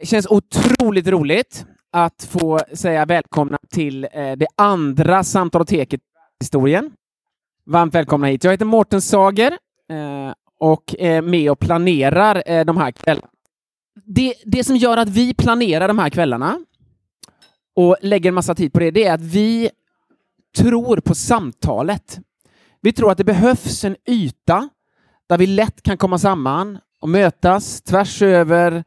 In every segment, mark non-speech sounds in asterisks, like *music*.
Det känns otroligt roligt att få säga välkomna till eh, det andra Samtaloteket historien. Varmt välkomna hit. Jag heter Mårten Sager eh, och är med och planerar eh, de här kvällarna. Det, det som gör att vi planerar de här kvällarna och lägger en massa tid på det, det är att vi tror på samtalet. Vi tror att det behövs en yta där vi lätt kan komma samman och mötas tvärs över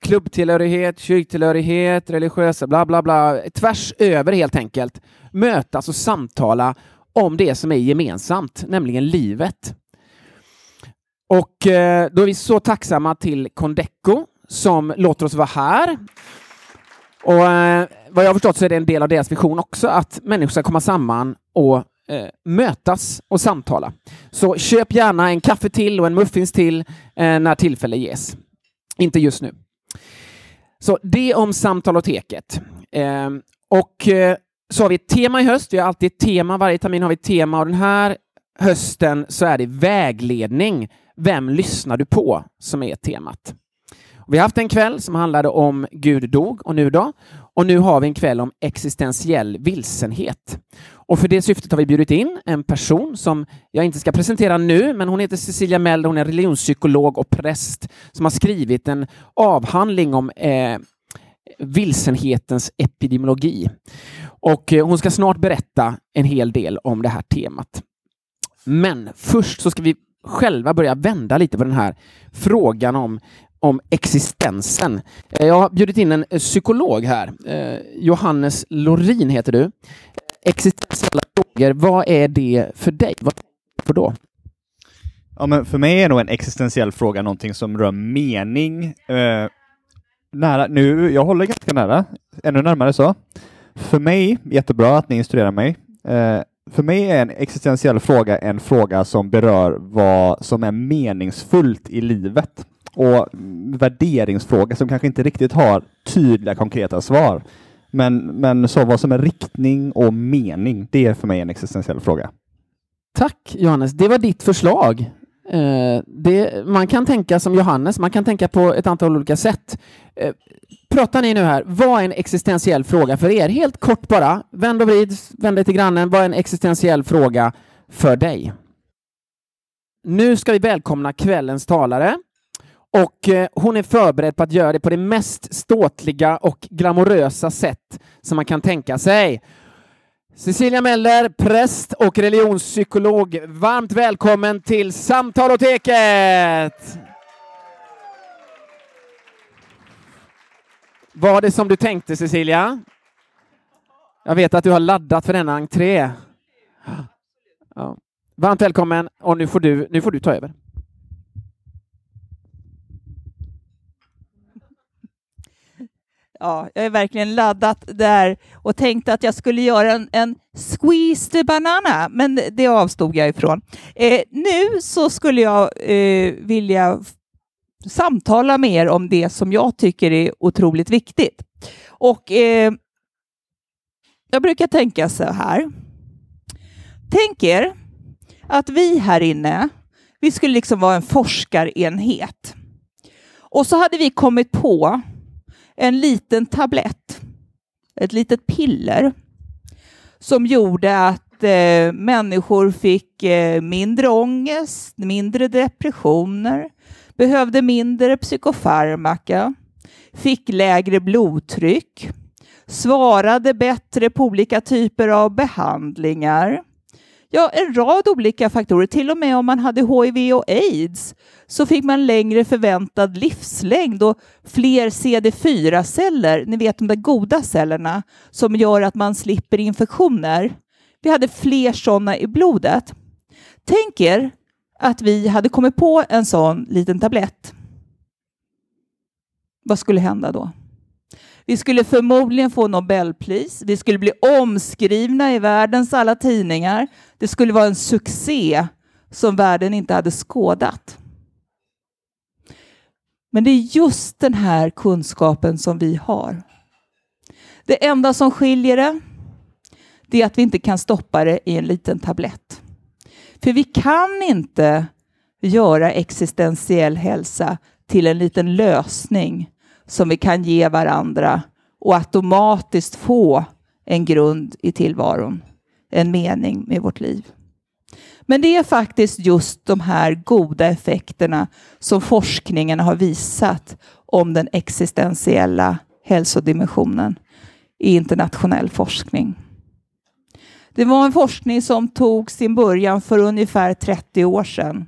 klubbtillhörighet, kyrktillhörighet, religiösa, bla bla bla, tvärs över helt enkelt, mötas alltså och samtala om det som är gemensamt, nämligen livet. Och eh, då är vi så tacksamma till Condeco som låter oss vara här. Och eh, vad jag har förstått så är det en del av deras vision också, att människor ska komma samman och eh, mötas och samtala. Så köp gärna en kaffe till och en muffins till när tillfälle ges. Inte just nu. Så det om Samtaloteket. Eh, och eh, så har vi ett tema i höst. Vi har alltid ett tema. Varje termin har vi ett tema och den här hösten så är det vägledning. Vem lyssnar du på? som är temat. Vi har haft en kväll som handlade om Gud dog och nu då? Och nu har vi en kväll om existentiell vilsenhet. Och för det syftet har vi bjudit in en person som jag inte ska presentera nu, men hon heter Cecilia Mell, hon är religionspsykolog och präst som har skrivit en avhandling om eh, vilsenhetens epidemiologi. Och eh, hon ska snart berätta en hel del om det här temat. Men först så ska vi själva börja vända lite på den här frågan om om existensen. Eh, jag har bjudit in en psykolog här. Eh, Johannes Lorin heter du. Existentiella frågor, vad är det för dig? Vad tänker du för då? Ja, men för mig är nog en existentiell fråga någonting som rör mening. Eh, nära, nu, jag håller ganska nära, ännu närmare så. För mig, jättebra att ni instruerar mig. Eh, för mig är en existentiell fråga en fråga som berör vad som är meningsfullt i livet och värderingsfråga som kanske inte riktigt har tydliga konkreta svar. Men, men så vad som är riktning och mening, det är för mig en existentiell fråga. Tack Johannes, det var ditt förslag. Eh, det, man kan tänka som Johannes, man kan tänka på ett antal olika sätt. Eh, pratar ni nu här, vad är en existentiell fråga för er? Helt kort bara, vänd och vrid, vänd dig till grannen. Vad är en existentiell fråga för dig? Nu ska vi välkomna kvällens talare. Och eh, hon är förberedd på att göra det på det mest ståtliga och glamorösa sätt som man kan tänka sig. Cecilia Meller, präst och religionspsykolog. Varmt välkommen till Samtaloteket! Var det som du tänkte, Cecilia? Jag vet att du har laddat för denna entré. Ja. Varmt välkommen och nu får du, nu får du ta över. Ja, jag är verkligen laddat där och tänkte att jag skulle göra en, en squeezed banana, men det avstod jag ifrån. Eh, nu så skulle jag eh, vilja samtala med er om det som jag tycker är otroligt viktigt. Och eh, jag brukar tänka så här. Tänk er att vi här inne, vi skulle liksom vara en forskarenhet. Och så hade vi kommit på en liten tablett, ett litet piller, som gjorde att eh, människor fick eh, mindre ångest, mindre depressioner, behövde mindre psykofarmaka, fick lägre blodtryck, svarade bättre på olika typer av behandlingar, Ja, en rad olika faktorer. Till och med om man hade HIV och aids så fick man längre förväntad livslängd och fler CD4-celler, ni vet de där goda cellerna som gör att man slipper infektioner. Vi hade fler sådana i blodet. Tänk er att vi hade kommit på en sån liten tablett. Vad skulle hända då? Vi skulle förmodligen få Nobelpris. Vi skulle bli omskrivna i världens alla tidningar. Det skulle vara en succé som världen inte hade skådat. Men det är just den här kunskapen som vi har. Det enda som skiljer det, det är att vi inte kan stoppa det i en liten tablett. För vi kan inte göra existentiell hälsa till en liten lösning som vi kan ge varandra och automatiskt få en grund i tillvaron, en mening med vårt liv. Men det är faktiskt just de här goda effekterna som forskningen har visat om den existentiella hälsodimensionen i internationell forskning. Det var en forskning som tog sin början för ungefär 30 år sedan.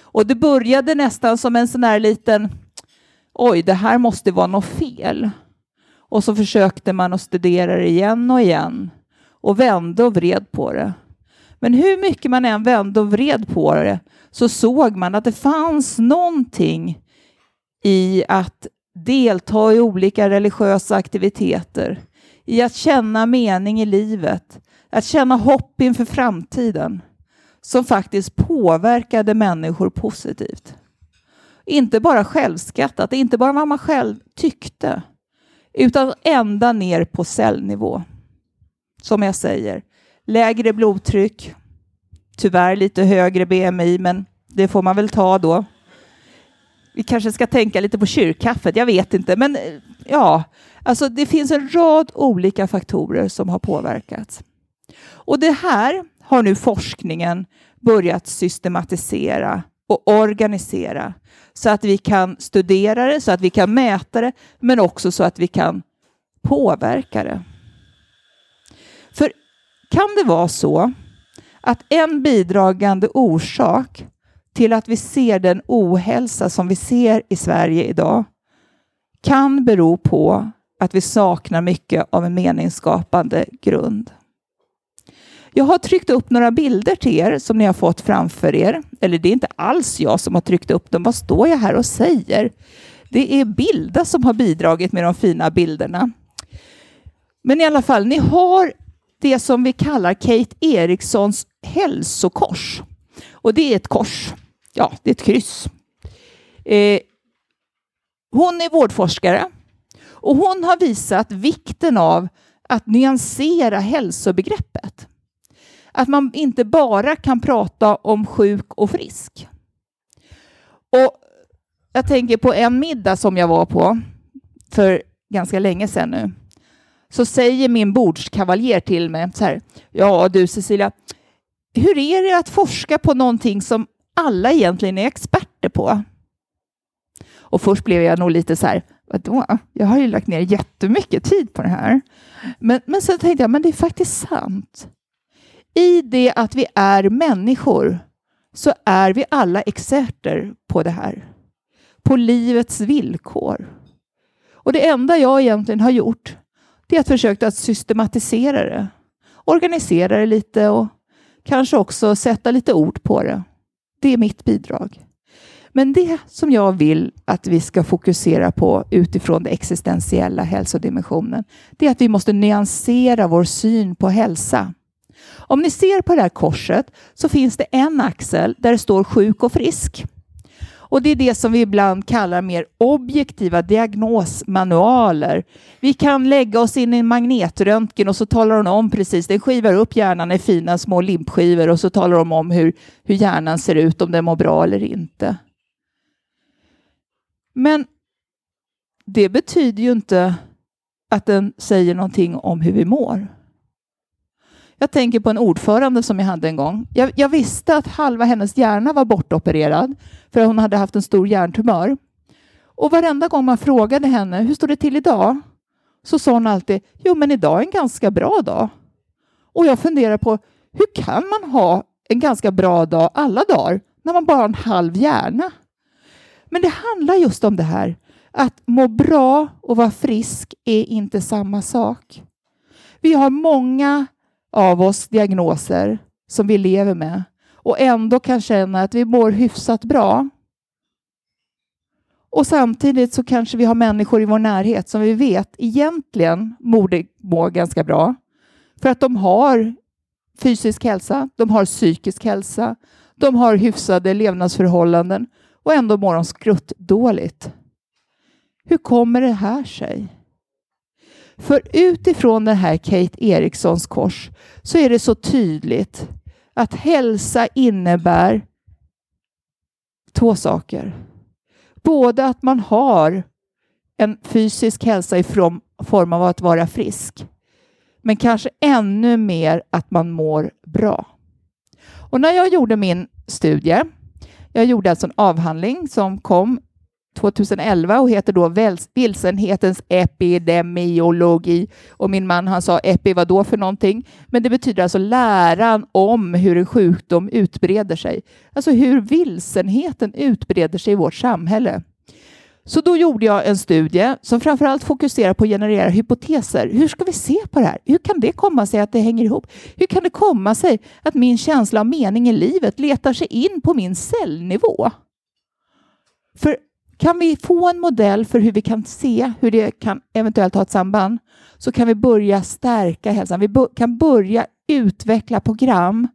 Och det började nästan som en sån här liten, oj, det här måste vara något fel. Och så försökte man att studera det igen och igen och vände och vred på det. Men hur mycket man än vände och vred på det så såg man att det fanns någonting i att delta i olika religiösa aktiviteter, i att känna mening i livet, att känna hopp inför framtiden som faktiskt påverkade människor positivt. Inte bara självskattat, inte bara vad man själv tyckte, utan ända ner på cellnivå. Som jag säger, lägre blodtryck, tyvärr lite högre BMI, men det får man väl ta då. Vi kanske ska tänka lite på kyrkkaffet, jag vet inte, men eh, ja, alltså det finns en rad olika faktorer som har påverkats. Och det här har nu forskningen börjat systematisera och organisera så att vi kan studera det, så att vi kan mäta det, men också så att vi kan påverka det. För kan det vara så att en bidragande orsak till att vi ser den ohälsa som vi ser i Sverige idag kan bero på att vi saknar mycket av en meningsskapande grund. Jag har tryckt upp några bilder till er som ni har fått framför er. Eller det är inte alls jag som har tryckt upp dem. Vad står jag här och säger? Det är Bilda som har bidragit med de fina bilderna. Men i alla fall, ni har det som vi kallar Kate Erikssons hälsokors. Och det är ett kors. Ja, det är ett kryss. Eh, hon är vårdforskare och hon har visat vikten av att nyansera hälsobegreppet. Att man inte bara kan prata om sjuk och frisk. Och jag tänker på en middag som jag var på för ganska länge sedan nu. Så säger min bordskavaljer till mig så här. Ja du Cecilia, hur är det att forska på någonting som alla egentligen är experter på? Och först blev jag nog lite så här, vadå? Jag har ju lagt ner jättemycket tid på det här. Men, men sen tänkte jag, men det är faktiskt sant. I det att vi är människor så är vi alla experter på det här. På livets villkor. Och det enda jag egentligen har gjort det är att försöka att systematisera det. Organisera det lite och kanske också sätta lite ord på det. Det är mitt bidrag. Men det som jag vill att vi ska fokusera på utifrån den existentiella hälsodimensionen, det är att vi måste nyansera vår syn på hälsa. Om ni ser på det här korset så finns det en axel där det står sjuk och frisk. Och det är det som vi ibland kallar mer objektiva diagnosmanualer. Vi kan lägga oss in i en magnetröntgen och så talar hon om precis, den skivar upp hjärnan i fina små limpskivor och så talar de om hur, hur hjärnan ser ut, om den mår bra eller inte. Men det betyder ju inte att den säger någonting om hur vi mår. Jag tänker på en ordförande som jag hade en gång. Jag, jag, visste att halva hennes hjärna var bortopererad för hon hade haft en stor hjärntumör. Och varenda gång man frågade henne hur står det till idag? Så sa hon alltid jo, men idag är en ganska bra dag. Och jag funderar på hur kan man ha en ganska bra dag alla dagar när man bara har en halv hjärna? Men det handlar just om det här att må bra och vara frisk är inte samma sak. Vi har många av oss diagnoser som vi lever med och ändå kan känna att vi mår hyfsat bra. Och samtidigt så kanske vi har människor i vår närhet som vi vet egentligen borde må ganska bra för att de har fysisk hälsa, de har psykisk hälsa, de har hyfsade levnadsförhållanden och ändå mår de skrutt dåligt. Hur kommer det här sig? För utifrån den här Kate Erikssons kors så är det så tydligt att hälsa innebär två saker. Både att man har en fysisk hälsa i form av att vara frisk. Men kanske ännu mer att man mår bra. Och när jag gjorde min studie, jag gjorde alltså en avhandling som kom 2011 och heter då Vilsenhetens epidemiologi. Och min man han sa epi vad då för någonting? Men det betyder alltså läran om hur en sjukdom utbreder sig. Alltså hur vilsenheten utbreder sig i vårt samhälle. Så då gjorde jag en studie som framförallt fokuserar på att generera hypoteser. Hur ska vi se på det här? Hur kan det komma sig att det hänger ihop? Hur kan det komma sig att min känsla av mening i livet letar sig in på min cellnivå? För kan vi få en modell för hur vi kan se hur det kan eventuellt ha ett samband så kan vi börja stärka hälsan. Vi kan börja utveckla program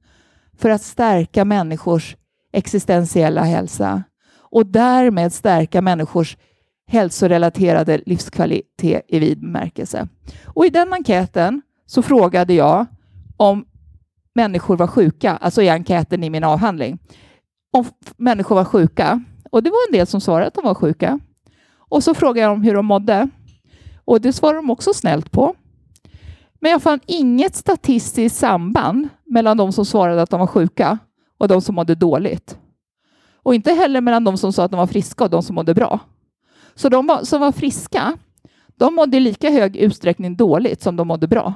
för att stärka människors existentiella hälsa och därmed stärka människors hälsorelaterade livskvalitet i vid bemärkelse. Och I den enkäten så frågade jag om människor var sjuka, alltså i enkäten i min avhandling, om människor var sjuka. Och det var en del som svarade att de var sjuka. Och så frågade jag dem hur de mådde. Och det svarade de också snällt på. Men jag fann inget statistiskt samband mellan de som svarade att de var sjuka och de som mådde dåligt. Och inte heller mellan de som sa att de var friska och de som mådde bra. Så de som var friska, de mådde i lika hög utsträckning dåligt som de mådde bra.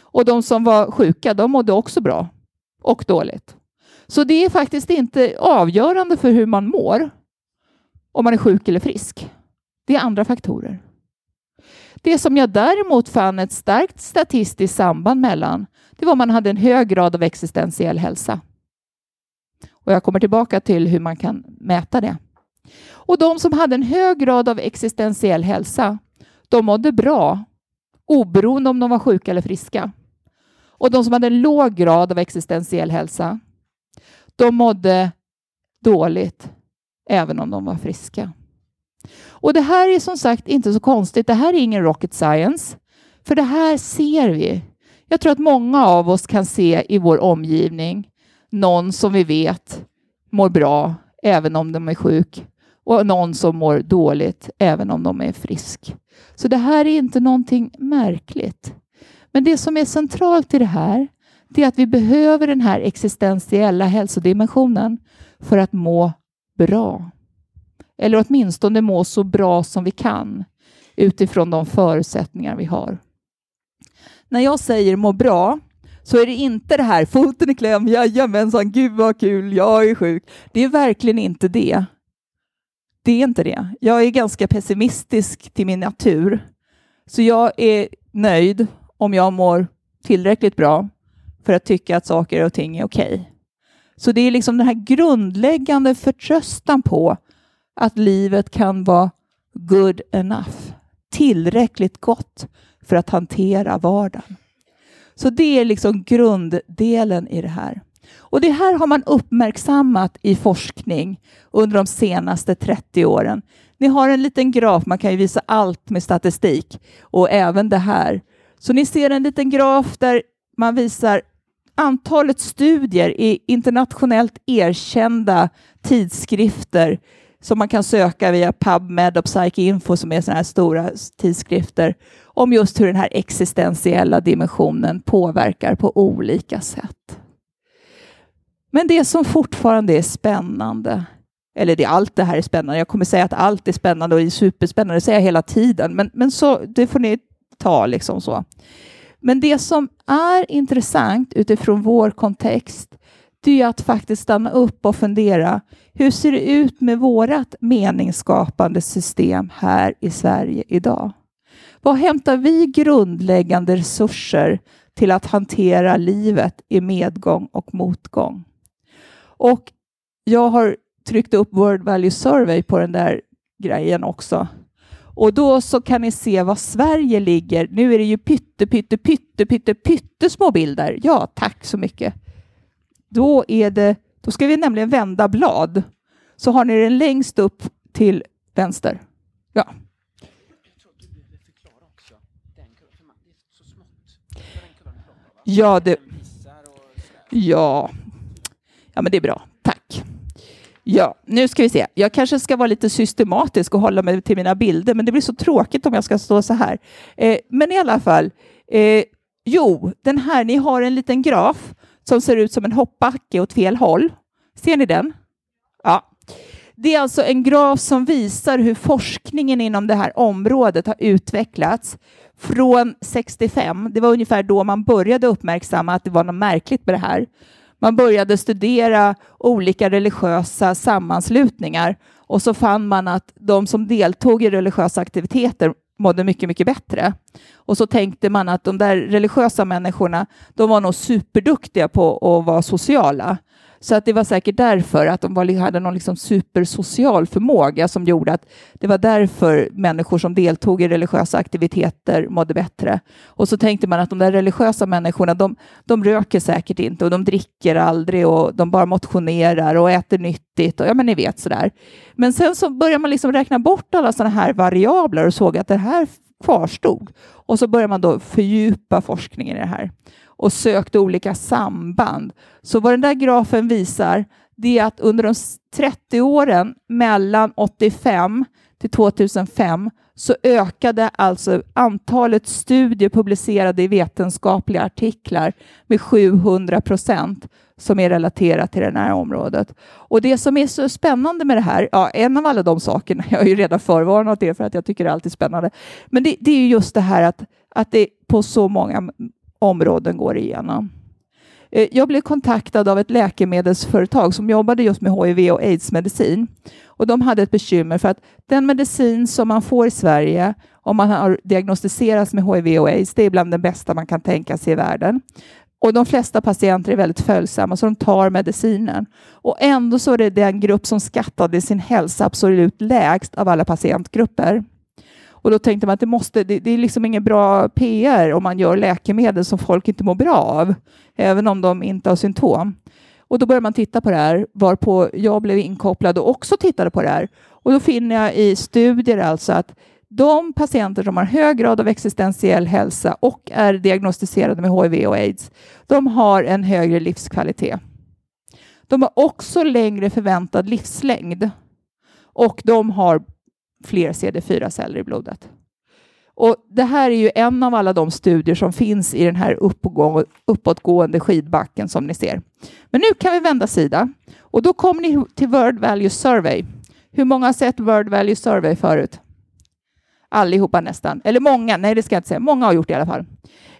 Och de som var sjuka, de mådde också bra och dåligt. Så det är faktiskt inte avgörande för hur man mår om man är sjuk eller frisk. Det är andra faktorer. Det som jag däremot fann ett starkt statistiskt samband mellan, det var om man hade en hög grad av existentiell hälsa. Och jag kommer tillbaka till hur man kan mäta det. Och de som hade en hög grad av existentiell hälsa, de mådde bra oberoende om de var sjuka eller friska. Och de som hade en låg grad av existentiell hälsa, de mådde dåligt även om de var friska. Och det här är som sagt inte så konstigt. Det här är ingen rocket science, för det här ser vi. Jag tror att många av oss kan se i vår omgivning någon som vi vet mår bra även om de är sjuk och någon som mår dåligt även om de är frisk. Så det här är inte någonting märkligt. Men det som är centralt i det här det är att vi behöver den här existentiella hälsodimensionen för att må bra. Eller åtminstone må så bra som vi kan utifrån de förutsättningar vi har. När jag säger må bra så är det inte det här foten i kläm, jajamensan, gud vad kul, jag är sjuk. Det är verkligen inte det. Det är inte det. Jag är ganska pessimistisk till min natur. Så jag är nöjd om jag mår tillräckligt bra för att tycka att saker och ting är okej. Okay. Så det är liksom den här grundläggande förtröstan på att livet kan vara good enough, tillräckligt gott för att hantera vardagen. Så det är liksom grunddelen i det här. Och det här har man uppmärksammat i forskning under de senaste 30 åren. Ni har en liten graf, man kan ju visa allt med statistik och även det här. Så ni ser en liten graf där man visar antalet studier i internationellt erkända tidskrifter som man kan söka via PubMed och PsycInfo som är sådana här stora tidskrifter om just hur den här existentiella dimensionen påverkar på olika sätt. Men det som fortfarande är spännande, eller det, allt det här är spännande, jag kommer säga att allt är spännande och är superspännande, det säger jag hela tiden, men, men så, det får ni ta liksom så. Men det som är intressant utifrån vår kontext, det är att faktiskt stanna upp och fundera. Hur ser det ut med vårt meningsskapande system här i Sverige idag? Var hämtar vi grundläggande resurser till att hantera livet i medgång och motgång? Och jag har tryckt upp World Value Survey på den där grejen också. Och då så kan ni se var Sverige ligger. Nu är det ju pytte, pytte, pytte, pytte, pytte små bilder. Ja, tack så mycket. Då är det, då ska vi nämligen vända blad. Så har ni den längst upp till vänster. Ja. Ja, det... Ja. ja, men det är bra. Ja, nu ska vi se. Jag kanske ska vara lite systematisk och hålla mig till mina bilder, men det blir så tråkigt om jag ska stå så här. Eh, men i alla fall, eh, jo, den här, ni har en liten graf som ser ut som en hoppbacke åt fel håll. Ser ni den? Ja. Det är alltså en graf som visar hur forskningen inom det här området har utvecklats från 65. Det var ungefär då man började uppmärksamma att det var något märkligt med det här. Man började studera olika religiösa sammanslutningar och så fann man att de som deltog i religiösa aktiviteter mådde mycket, mycket bättre. Och så tänkte man att de där religiösa människorna, de var nog superduktiga på att vara sociala. Så att det var säkert därför att de var, hade någon liksom supersocial förmåga som gjorde att det var därför människor som deltog i religiösa aktiviteter mådde bättre. Och så tänkte man att de där religiösa människorna, de, de röker säkert inte och de dricker aldrig och de bara motionerar och äter nyttigt och ja, men ni vet sådär. Men sen så började man liksom räkna bort alla sådana här variabler och såg att det här kvarstod. Och så började man då fördjupa forskningen i det här och sökte olika samband. Så vad den där grafen visar, det är att under de 30 åren mellan 85 till 2005 så ökade alltså antalet studier publicerade i vetenskapliga artiklar med 700 procent som är relaterat till det här området. Och det som är så spännande med det här, ja, en av alla de sakerna, *laughs* jag har ju redan förvarnat er för att jag tycker det är alltid spännande, men det, det är just det här att, att det på så många områden går igenom. Eh, jag blev kontaktad av ett läkemedelsföretag som jobbade just med HIV och aids-medicin. Och de hade ett bekymmer för att den medicin som man får i Sverige om man har diagnostiserats med HIV och aids, det är bland den bästa man kan tänka sig i världen. Och de flesta patienter är väldigt följsamma, så de tar medicinen. Och ändå så är det den grupp som skattade sin hälsa absolut lägst av alla patientgrupper. Och då tänkte man att det, måste, det, det är liksom ingen bra PR om man gör läkemedel som folk inte mår bra av, även om de inte har symptom. Och då började man titta på det här, varpå jag blev inkopplad och också tittade på det här. Och då finner jag i studier alltså att de patienter som har hög grad av existentiell hälsa och är diagnostiserade med HIV och aids, de har en högre livskvalitet. De har också längre förväntad livslängd och de har fler CD4-celler i blodet. Och Det här är ju en av alla de studier som finns i den här uppåtgående skidbacken som ni ser. Men nu kan vi vända sida och då kommer ni till World Value Survey. Hur många har sett World Value Survey förut? Allihopa nästan, eller många, nej det ska jag inte säga, många har gjort det i alla fall.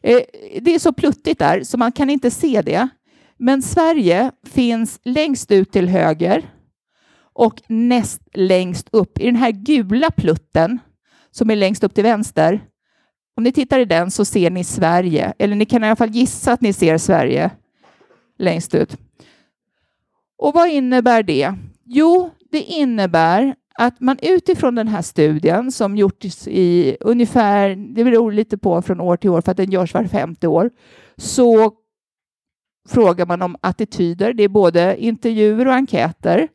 Eh, det är så pluttigt där så man kan inte se det. Men Sverige finns längst ut till höger och näst längst upp i den här gula plutten som är längst upp till vänster. Om ni tittar i den så ser ni Sverige, eller ni kan i alla fall gissa att ni ser Sverige längst ut. Och vad innebär det? Jo, det innebär att man utifrån den här studien som gjorts i ungefär, det beror lite på från år till år för att den görs var femte år, så frågar man om attityder. Det är både intervjuer och enkäter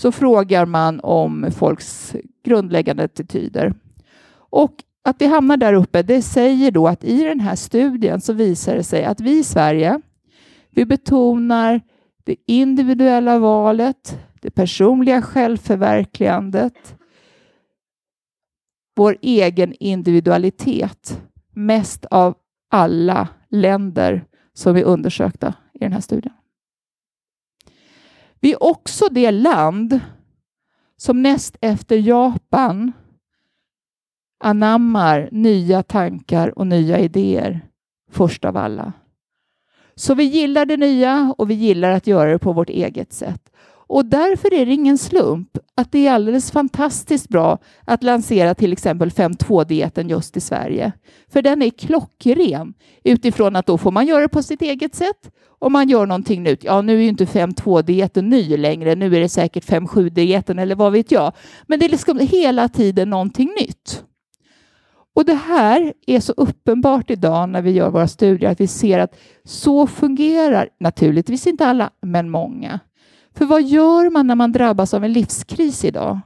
så frågar man om folks grundläggande attityder. Och att vi hamnar där uppe, det säger då att i den här studien så visar det sig att vi i Sverige, vi betonar det individuella valet, det personliga självförverkligandet, vår egen individualitet mest av alla länder som är undersökta i den här studien. Vi är också det land som näst efter Japan anammar nya tankar och nya idéer först av alla. Så vi gillar det nya och vi gillar att göra det på vårt eget sätt. Och därför är det ingen slump att det är alldeles fantastiskt bra att lansera till exempel 5.2-dieten just i Sverige. För den är klockren utifrån att då får man göra det på sitt eget sätt och man gör någonting nytt. Ja, nu är ju inte 5.2-dieten ny längre. Nu är det säkert 5.7-dieten eller vad vet jag. Men det är liksom hela tiden någonting nytt. Och det här är så uppenbart idag när vi gör våra studier att vi ser att så fungerar naturligtvis inte alla, men många. För vad gör man när man drabbas av en livskris idag?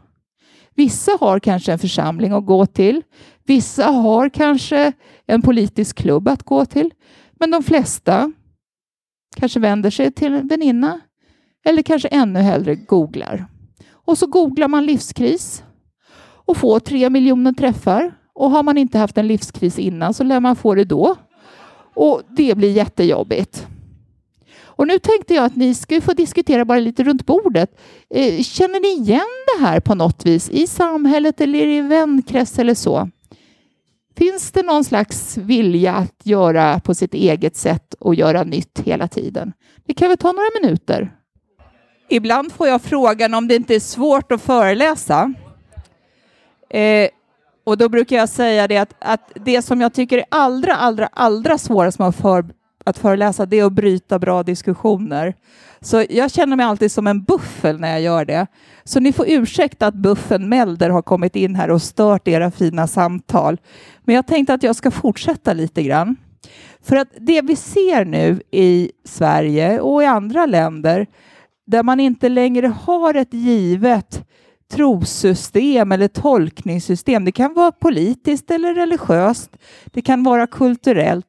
Vissa har kanske en församling att gå till. Vissa har kanske en politisk klubb att gå till. Men de flesta kanske vänder sig till en väninna eller kanske ännu hellre googlar. Och så googlar man livskris och får tre miljoner träffar. Och har man inte haft en livskris innan så lär man få det då. Och det blir jättejobbigt. Och nu tänkte jag att ni ska få diskutera bara lite runt bordet. Eh, känner ni igen det här på något vis i samhället eller i vänkrets eller så? Finns det någon slags vilja att göra på sitt eget sätt och göra nytt hela tiden? Det kan väl ta några minuter. Ibland får jag frågan om det inte är svårt att föreläsa. Eh, och då brukar jag säga det att, att det som jag tycker är allra, allra, allra svårast med att, för, att föreläsa, det är att bryta bra diskussioner. Så jag känner mig alltid som en buffel när jag gör det. Så ni får ursäkta att buffen Melder har kommit in här och stört era fina samtal. Men jag tänkte att jag ska fortsätta lite grann. För att det vi ser nu i Sverige och i andra länder där man inte längre har ett givet trossystem eller tolkningssystem. Det kan vara politiskt eller religiöst. Det kan vara kulturellt.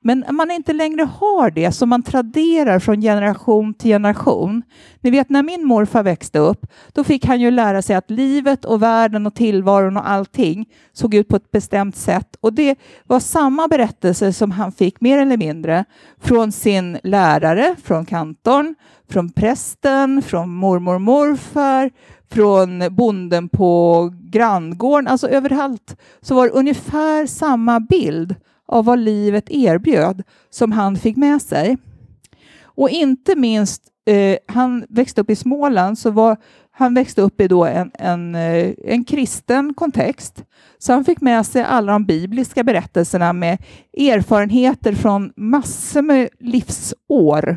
Men man inte längre har det som man traderar från generation till generation. Ni vet när min morfar växte upp, då fick han ju lära sig att livet och världen och tillvaron och allting såg ut på ett bestämt sätt. Och det var samma berättelse som han fick mer eller mindre från sin lärare, från kantorn, från prästen, från mormor och morfar, från bonden på granngården. Alltså överallt så var det ungefär samma bild av vad livet erbjöd som han fick med sig. Och inte minst, eh, han växte upp i Småland, så var han växte upp i då en, en, eh, en kristen kontext. Så han fick med sig alla de bibliska berättelserna med erfarenheter från massor med livsår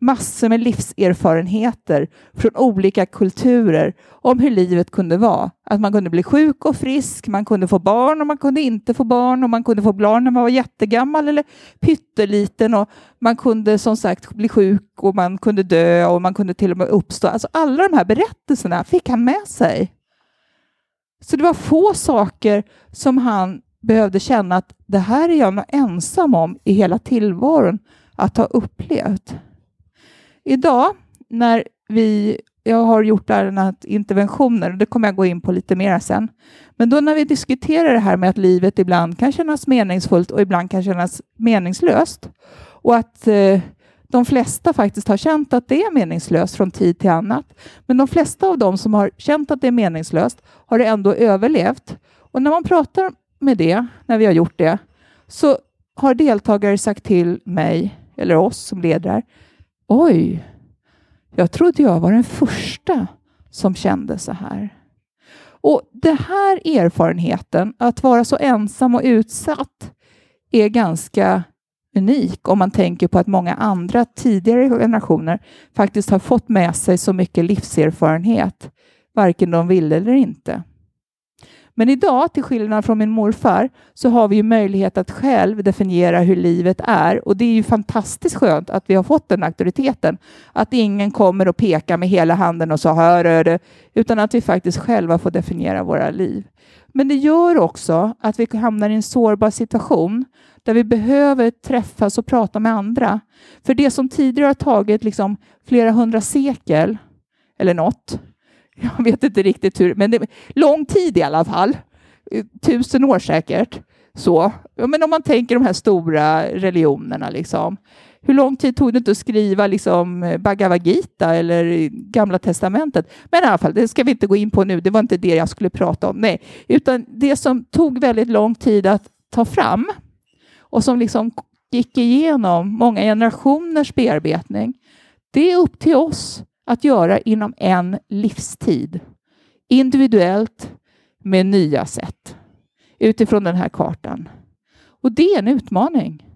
massor med livserfarenheter från olika kulturer om hur livet kunde vara. Att man kunde bli sjuk och frisk, man kunde få barn och man kunde inte få barn och man kunde få barn när man var jättegammal eller pytteliten och man kunde som sagt bli sjuk och man kunde dö och man kunde till och med uppstå. Alltså alla de här berättelserna fick han med sig. Så det var få saker som han behövde känna att det här är jag nog ensam om i hela tillvaron att ha upplevt. Idag när vi, jag har gjort ärendena interventioner, och det kommer jag gå in på lite mer sen, men då när vi diskuterar det här med att livet ibland kan kännas meningsfullt och ibland kan kännas meningslöst och att eh, de flesta faktiskt har känt att det är meningslöst från tid till annat. Men de flesta av dem som har känt att det är meningslöst har det ändå överlevt. Och när man pratar med det, när vi har gjort det, så har deltagare sagt till mig, eller oss som ledare, Oj, jag trodde jag var den första som kände så här. Och Den här erfarenheten, att vara så ensam och utsatt, är ganska unik om man tänker på att många andra tidigare generationer faktiskt har fått med sig så mycket livserfarenhet, varken de ville eller inte. Men idag, till skillnad från min morfar, så har vi ju möjlighet att själv definiera hur livet är. Och det är ju fantastiskt skönt att vi har fått den auktoriteten. Att ingen kommer och pekar med hela handen och så hör är det, utan att vi faktiskt själva får definiera våra liv. Men det gör också att vi hamnar i en sårbar situation där vi behöver träffas och prata med andra. För det som tidigare har tagit liksom flera hundra sekel, eller något, jag vet inte riktigt hur, men det, lång tid i alla fall. Eh, tusen år säkert. Så. Men om man tänker de här stora religionerna, liksom. hur lång tid tog det inte att skriva liksom, Bhagavad Gita eller Gamla Testamentet? Men i alla fall, det ska vi inte gå in på nu, det var inte det jag skulle prata om. Nej, utan det som tog väldigt lång tid att ta fram och som liksom gick igenom många generationers bearbetning, det är upp till oss att göra inom en livstid. Individuellt med nya sätt utifrån den här kartan. Och det är en utmaning.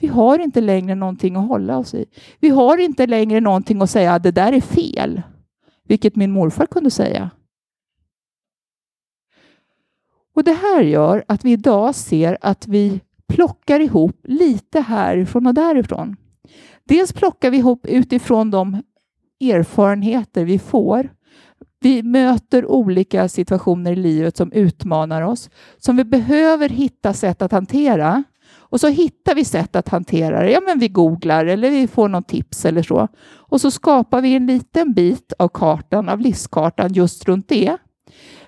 Vi har inte längre någonting att hålla oss i. Vi har inte längre någonting att säga att det där är fel, vilket min morfar kunde säga. Och Det här gör att vi idag ser att vi plockar ihop lite härifrån och därifrån. Dels plockar vi ihop utifrån de erfarenheter vi får. Vi möter olika situationer i livet som utmanar oss, som vi behöver hitta sätt att hantera Och så hittar vi sätt att hantera det. Ja, men vi googlar eller vi får någon tips eller så. Och så skapar vi en liten bit av kartan, av livskartan just runt det.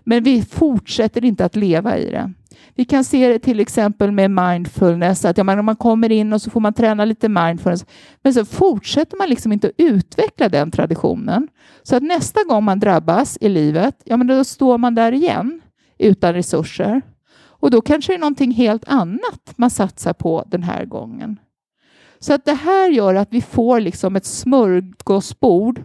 Men vi fortsätter inte att leva i det. Vi kan se det till exempel med mindfulness, att ja, man, man kommer in och så får man träna lite mindfulness, men så fortsätter man liksom inte att utveckla den traditionen. Så att nästa gång man drabbas i livet, ja, men då står man där igen utan resurser. Och då kanske det är någonting helt annat man satsar på den här gången. Så att det här gör att vi får liksom ett smörgåsbord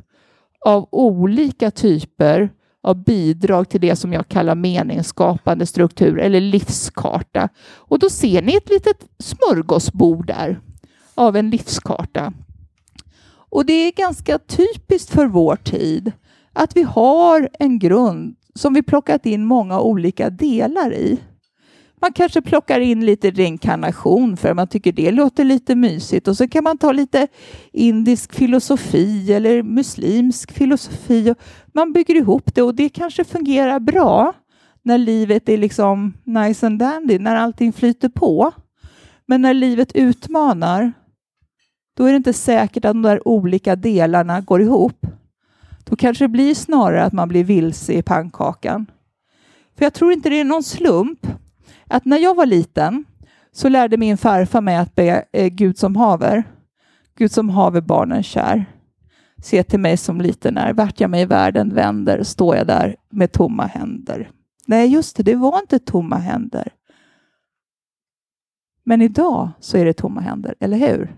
av olika typer av bidrag till det som jag kallar meningsskapande struktur eller livskarta. Och då ser ni ett litet smörgåsbord där av en livskarta. Och det är ganska typiskt för vår tid att vi har en grund som vi plockat in många olika delar i. Man kanske plockar in lite reinkarnation för man tycker det låter lite mysigt och så kan man ta lite indisk filosofi eller muslimsk filosofi. Man bygger ihop det och det kanske fungerar bra när livet är liksom nice and dandy, när allting flyter på. Men när livet utmanar, då är det inte säkert att de där olika delarna går ihop. Då kanske det blir snarare att man blir vilse i pannkakan. För jag tror inte det är någon slump att när jag var liten så lärde min farfar mig att be eh, Gud som haver. Gud som haver barnen kär. Se till mig som liten är. Vart jag mig i världen vänder står jag där med tomma händer. Nej, just det, det var inte tomma händer. Men idag så är det tomma händer, eller hur?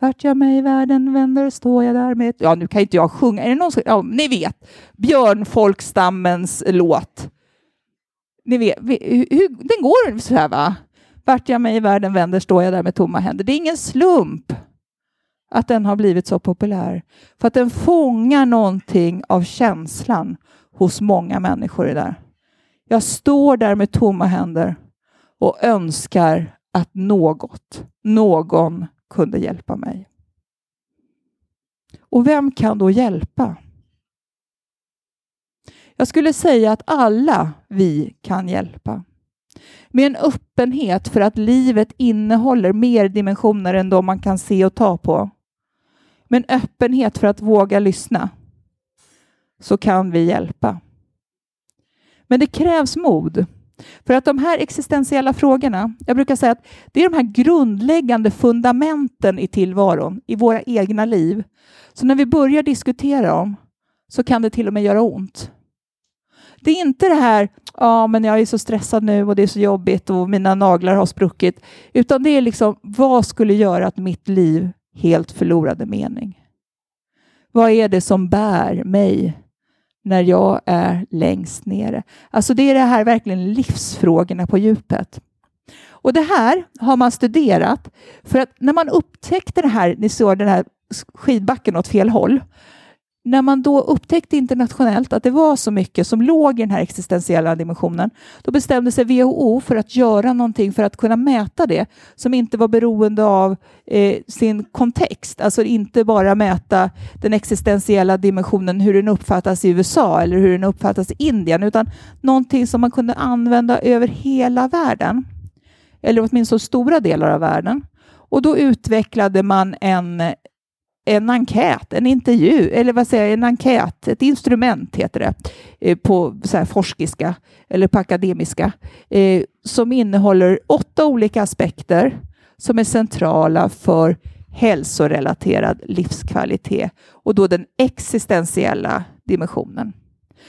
Vart jag mig i världen vänder står jag där med... Ja, nu kan inte jag sjunga. Är det någon som... Ja, ni vet, Björnfolkstammens låt. Ni vet, hur, den går så här va? Vart jag mig i världen vänder står jag där med tomma händer. Det är ingen slump att den har blivit så populär. För att den fångar någonting av känslan hos många människor i där. Jag står där med tomma händer och önskar att något, någon kunde hjälpa mig. Och vem kan då hjälpa? Jag skulle säga att alla vi kan hjälpa. Med en öppenhet för att livet innehåller mer dimensioner än de man kan se och ta på. Med en öppenhet för att våga lyssna. Så kan vi hjälpa. Men det krävs mod. För att de här existentiella frågorna, jag brukar säga att det är de här grundläggande fundamenten i tillvaron, i våra egna liv. Så när vi börjar diskutera dem så kan det till och med göra ont. Det är inte det här, ja men jag är så stressad nu och det är så jobbigt och mina naglar har spruckit, utan det är liksom, vad skulle göra att mitt liv helt förlorade mening? Vad är det som bär mig när jag är längst nere? Alltså det är det här verkligen livsfrågorna på djupet. Och det här har man studerat för att när man upptäckte det här, ni såg den här skidbacken åt fel håll, när man då upptäckte internationellt att det var så mycket som låg i den här existentiella dimensionen, då bestämde sig WHO för att göra någonting för att kunna mäta det som inte var beroende av eh, sin kontext, alltså inte bara mäta den existentiella dimensionen, hur den uppfattas i USA eller hur den uppfattas i Indien, utan någonting som man kunde använda över hela världen, eller åtminstone stora delar av världen. Och då utvecklade man en en enkät, en intervju, eller vad säger jag, en enkät, ett instrument heter det eh, på så här forskiska eller på akademiska, eh, som innehåller åtta olika aspekter som är centrala för hälsorelaterad livskvalitet och då den existentiella dimensionen.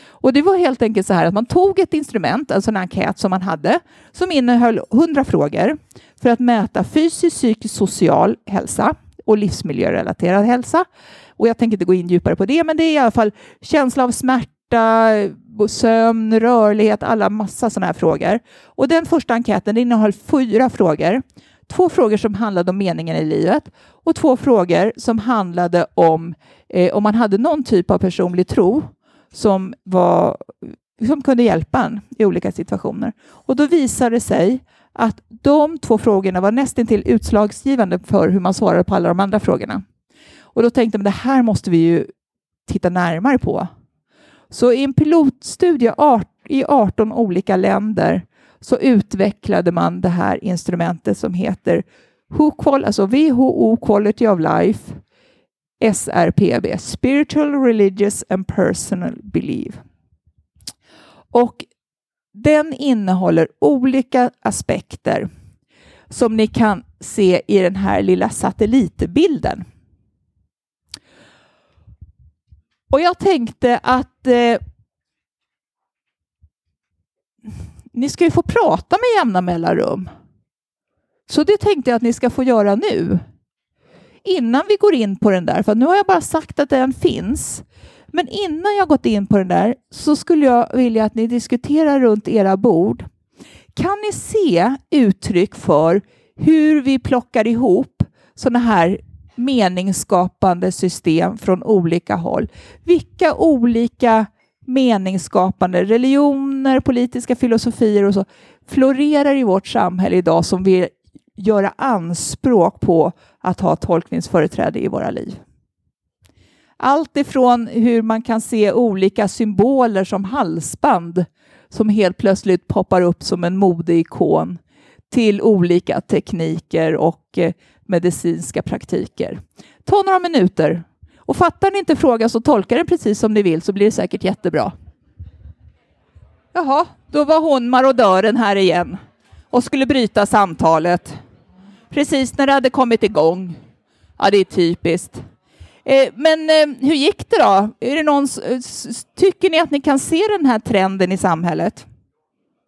Och Det var helt enkelt så här att man tog ett instrument, alltså en enkät som man hade, som innehöll 100 frågor för att mäta fysisk, psykisk, social hälsa och livsmiljörelaterad hälsa. Och jag tänker inte gå in djupare på det, men det är i alla fall känsla av smärta, sömn, rörlighet, alla massa sådana här frågor. Och den första enkäten innehöll fyra frågor. Två frågor som handlade om meningen i livet och två frågor som handlade om eh, om man hade någon typ av personlig tro som, var, som kunde hjälpa en i olika situationer. Och då visade det sig att de två frågorna var nästintill utslagsgivande för hur man svarade på alla de andra frågorna. Och då tänkte man det här måste vi ju titta närmare på. Så i en pilotstudie i 18 olika länder så utvecklade man det här instrumentet som heter WHO, alltså WHO Quality of Life, SRPB, Spiritual, Religious and Personal Belief. Och den innehåller olika aspekter som ni kan se i den här lilla satellitbilden. Och jag tänkte att eh, ni ska ju få prata med jämna mellanrum. Så det tänkte jag att ni ska få göra nu. Innan vi går in på den där, för nu har jag bara sagt att den finns. Men innan jag gått in på den där så skulle jag vilja att ni diskuterar runt era bord. Kan ni se uttryck för hur vi plockar ihop sådana här meningsskapande system från olika håll? Vilka olika meningsskapande religioner, politiska filosofier och så florerar i vårt samhälle idag som vill göra anspråk på att ha tolkningsföreträde i våra liv. Allt ifrån hur man kan se olika symboler som halsband som helt plötsligt poppar upp som en modeikon till olika tekniker och eh, medicinska praktiker. Ta några minuter och fattar ni inte frågan så tolka den precis som ni vill så blir det säkert jättebra. Jaha, då var hon marodören här igen och skulle bryta samtalet. Precis när det hade kommit igång. Ja, det är typiskt. Eh, men eh, hur gick det då? Är det någon, tycker ni att ni kan se den här trenden i samhället?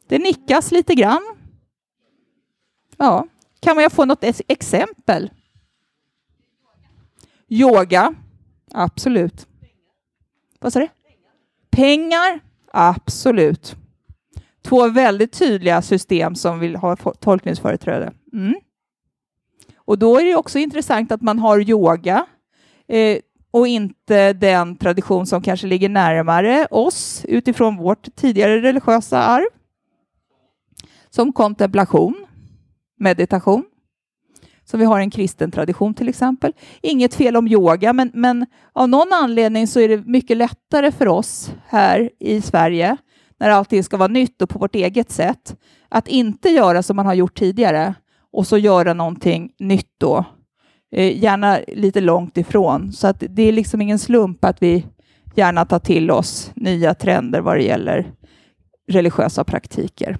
Det nickas lite grann. Ja, kan man få något exempel? Yoga, absolut. Vad sa du? Pengar, absolut. Två väldigt tydliga system som vill ha tolkningsföreträde. Mm. Och då är det också intressant att man har yoga eh, och inte den tradition som kanske ligger närmare oss utifrån vårt tidigare religiösa arv. Som kontemplation, meditation. Så vi har en kristen tradition till exempel. Inget fel om yoga, men, men av någon anledning så är det mycket lättare för oss här i Sverige, när allting ska vara nytt och på vårt eget sätt, att inte göra som man har gjort tidigare och så göra någonting nytt då. Eh, gärna lite långt ifrån. Så att det är liksom ingen slump att vi gärna tar till oss nya trender vad det gäller religiösa praktiker.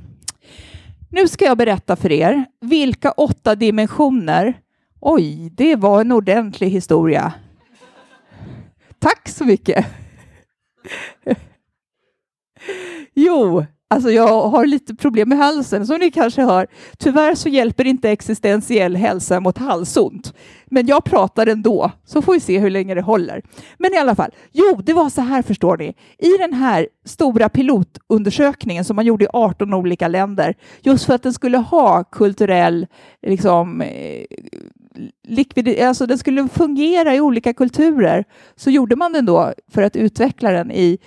Nu ska jag berätta för er vilka åtta dimensioner. Oj, det var en ordentlig historia. Tack så mycket. *laughs* Jo, Alltså jag har lite problem med halsen, som ni kanske hör. Tyvärr så hjälper inte existentiell hälsa mot halsont. Men jag pratar ändå, så får vi se hur länge det håller. Men i alla fall, jo, det var så här förstår ni. I den här stora pilotundersökningen som man gjorde i 18 olika länder, just för att den skulle ha kulturell liksom, eh, likvid, alltså den skulle fungera i olika kulturer, så gjorde man den då för att utveckla den i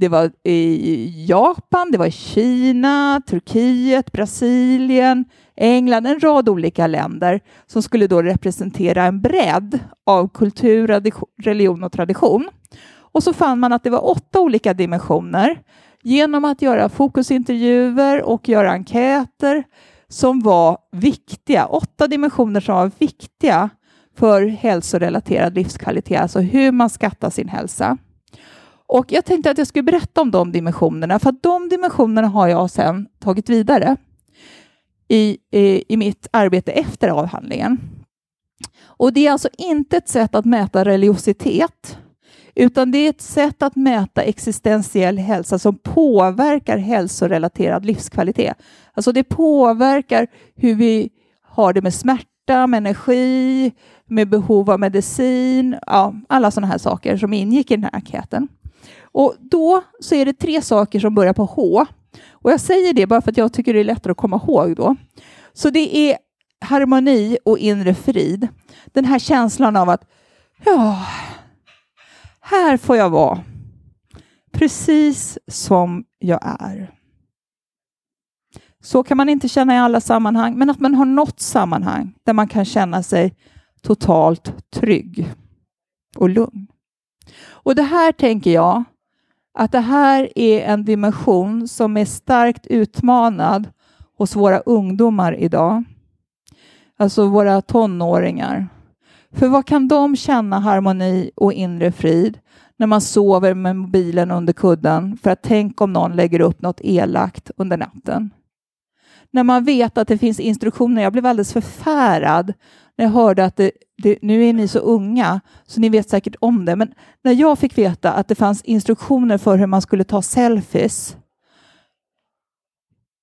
det var i Japan, det var i Kina, Turkiet, Brasilien, England, en rad olika länder som skulle då representera en bredd av kultur, religion och tradition. Och så fann man att det var åtta olika dimensioner genom att göra fokusintervjuer och göra enkäter som var viktiga. Åtta dimensioner som var viktiga för hälsorelaterad livskvalitet, alltså hur man skattar sin hälsa. Och jag tänkte att jag skulle berätta om de dimensionerna, för att de dimensionerna har jag sedan tagit vidare i, i, i mitt arbete efter avhandlingen. Och det är alltså inte ett sätt att mäta religiositet, utan det är ett sätt att mäta existentiell hälsa som påverkar hälsorelaterad livskvalitet. Alltså det påverkar hur vi har det med smärta, med energi, med behov av medicin, ja, alla sådana här saker som ingick i den här enkäten. Och då så är det tre saker som börjar på H. Och jag säger det bara för att jag tycker det är lättare att komma ihåg då. Så det är harmoni och inre frid. Den här känslan av att ja, här får jag vara precis som jag är. Så kan man inte känna i alla sammanhang, men att man har något sammanhang där man kan känna sig totalt trygg och lugn. Och det här tänker jag att det här är en dimension som är starkt utmanad hos våra ungdomar idag. Alltså våra tonåringar. För vad kan de känna harmoni och inre frid när man sover med mobilen under kudden för att tänk om någon lägger upp något elakt under natten? När man vet att det finns instruktioner. Jag blev alldeles förfärad när jag hörde att det, det, nu är ni så unga så ni vet säkert om det. Men när jag fick veta att det fanns instruktioner för hur man skulle ta selfies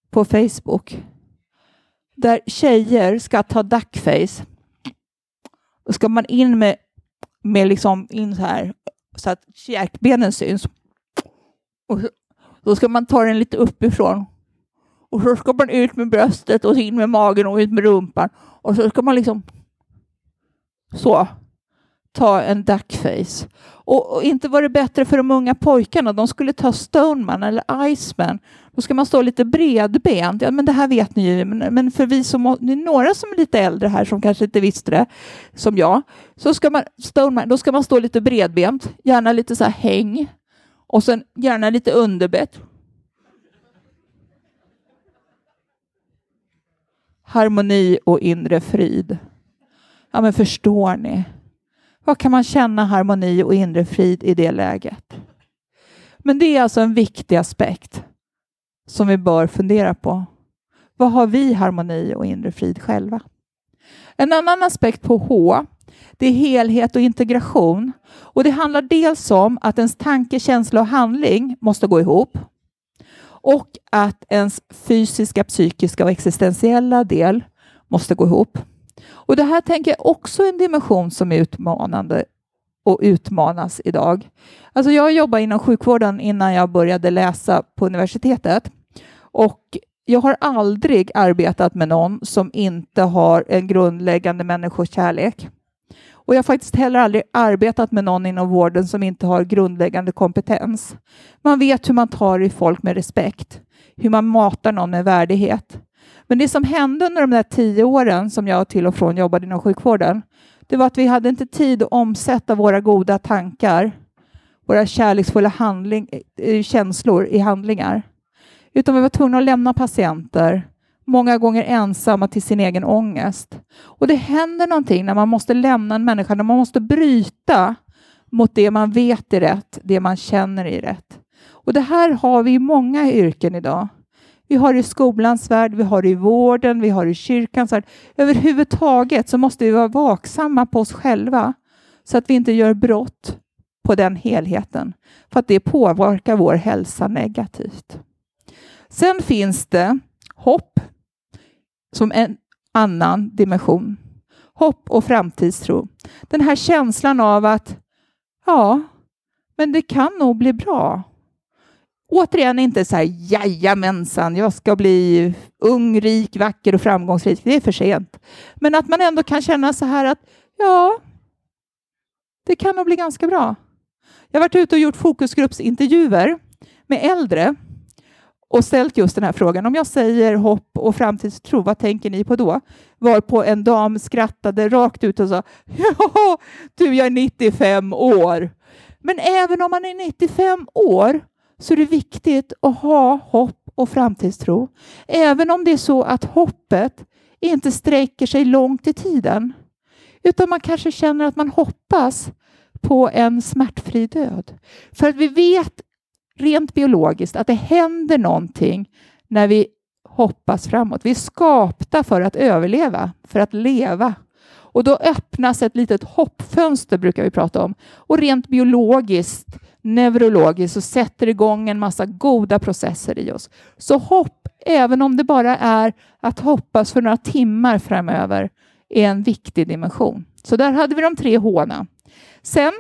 på Facebook där tjejer ska ta duckface. Då ska man in med, med liksom in så här så att käkbenen syns. Och då ska man ta den lite uppifrån. Och så ska man ut med bröstet och in med magen och ut med rumpan. Och så ska man liksom så ta en duckface. Och, och, inte var det bättre för de unga pojkarna. De skulle ta Stoneman eller Iceman. Då ska man stå lite bredbent. Ja, men det här vet ni ju. Men, men för vi som, ni är några som är lite äldre här som kanske inte visste det, som jag. Så ska man, Stoneman, då ska man stå lite bredbent, gärna lite så här häng. Och sen gärna lite underbett. Harmoni och inre frid. Ja, men förstår ni? Vad kan man känna harmoni och inre frid i det läget? Men det är alltså en viktig aspekt som vi bör fundera på. Vad har vi harmoni och inre frid själva? En annan aspekt på H, det är helhet och integration. Och Det handlar dels om att ens tanke, känsla och handling måste gå ihop och att ens fysiska, psykiska och existentiella del måste gå ihop. Och Det här tänker jag också är en dimension som är utmanande och utmanas idag. Alltså jag jobbade inom sjukvården innan jag började läsa på universitetet och jag har aldrig arbetat med någon som inte har en grundläggande människokärlek. Och jag har faktiskt heller aldrig arbetat med någon inom vården som inte har grundläggande kompetens. Man vet hur man tar i folk med respekt, hur man matar någon med värdighet. Men det som hände under de där tio åren som jag till och från jobbade inom sjukvården, det var att vi hade inte tid att omsätta våra goda tankar, våra kärleksfulla handling, eh, eh, känslor i handlingar. Utan vi var tvungna att lämna patienter, många gånger ensamma till sin egen ångest. Och det händer någonting när man måste lämna en människa, när man måste bryta mot det man vet är rätt, det man känner är rätt. Och det här har vi i många yrken idag. Vi har det i skolans värld, vi har det i vården, vi har det i kyrkans värld. Överhuvudtaget så måste vi vara vaksamma på oss själva så att vi inte gör brott på den helheten, för att det påverkar vår hälsa negativt. Sen finns det hopp som en annan dimension. Hopp och framtidstro. Den här känslan av att ja, men det kan nog bli bra. Återigen inte så här, jajamensan, jag ska bli ung, rik, vacker och framgångsrik. Det är för sent. Men att man ändå kan känna så här att ja, det kan nog bli ganska bra. Jag har varit ute och gjort fokusgruppsintervjuer med äldre och ställt just den här frågan. Om jag säger hopp och framtidstro, vad tänker ni på då? Varpå en dam skrattade rakt ut och sa ja, du, jag är 95 år. Men även om man är 95 år så är det viktigt att ha hopp och framtidstro. Även om det är så att hoppet inte sträcker sig långt i tiden. Utan man kanske känner att man hoppas på en smärtfri död. För att vi vet rent biologiskt att det händer någonting när vi hoppas framåt. Vi är skapta för att överleva, för att leva. Och då öppnas ett litet hoppfönster, brukar vi prata om. Och rent biologiskt, neurologiskt, så sätter igång en massa goda processer i oss. Så hopp, även om det bara är att hoppas för några timmar framöver, är en viktig dimension. Så där hade vi de tre H. Sen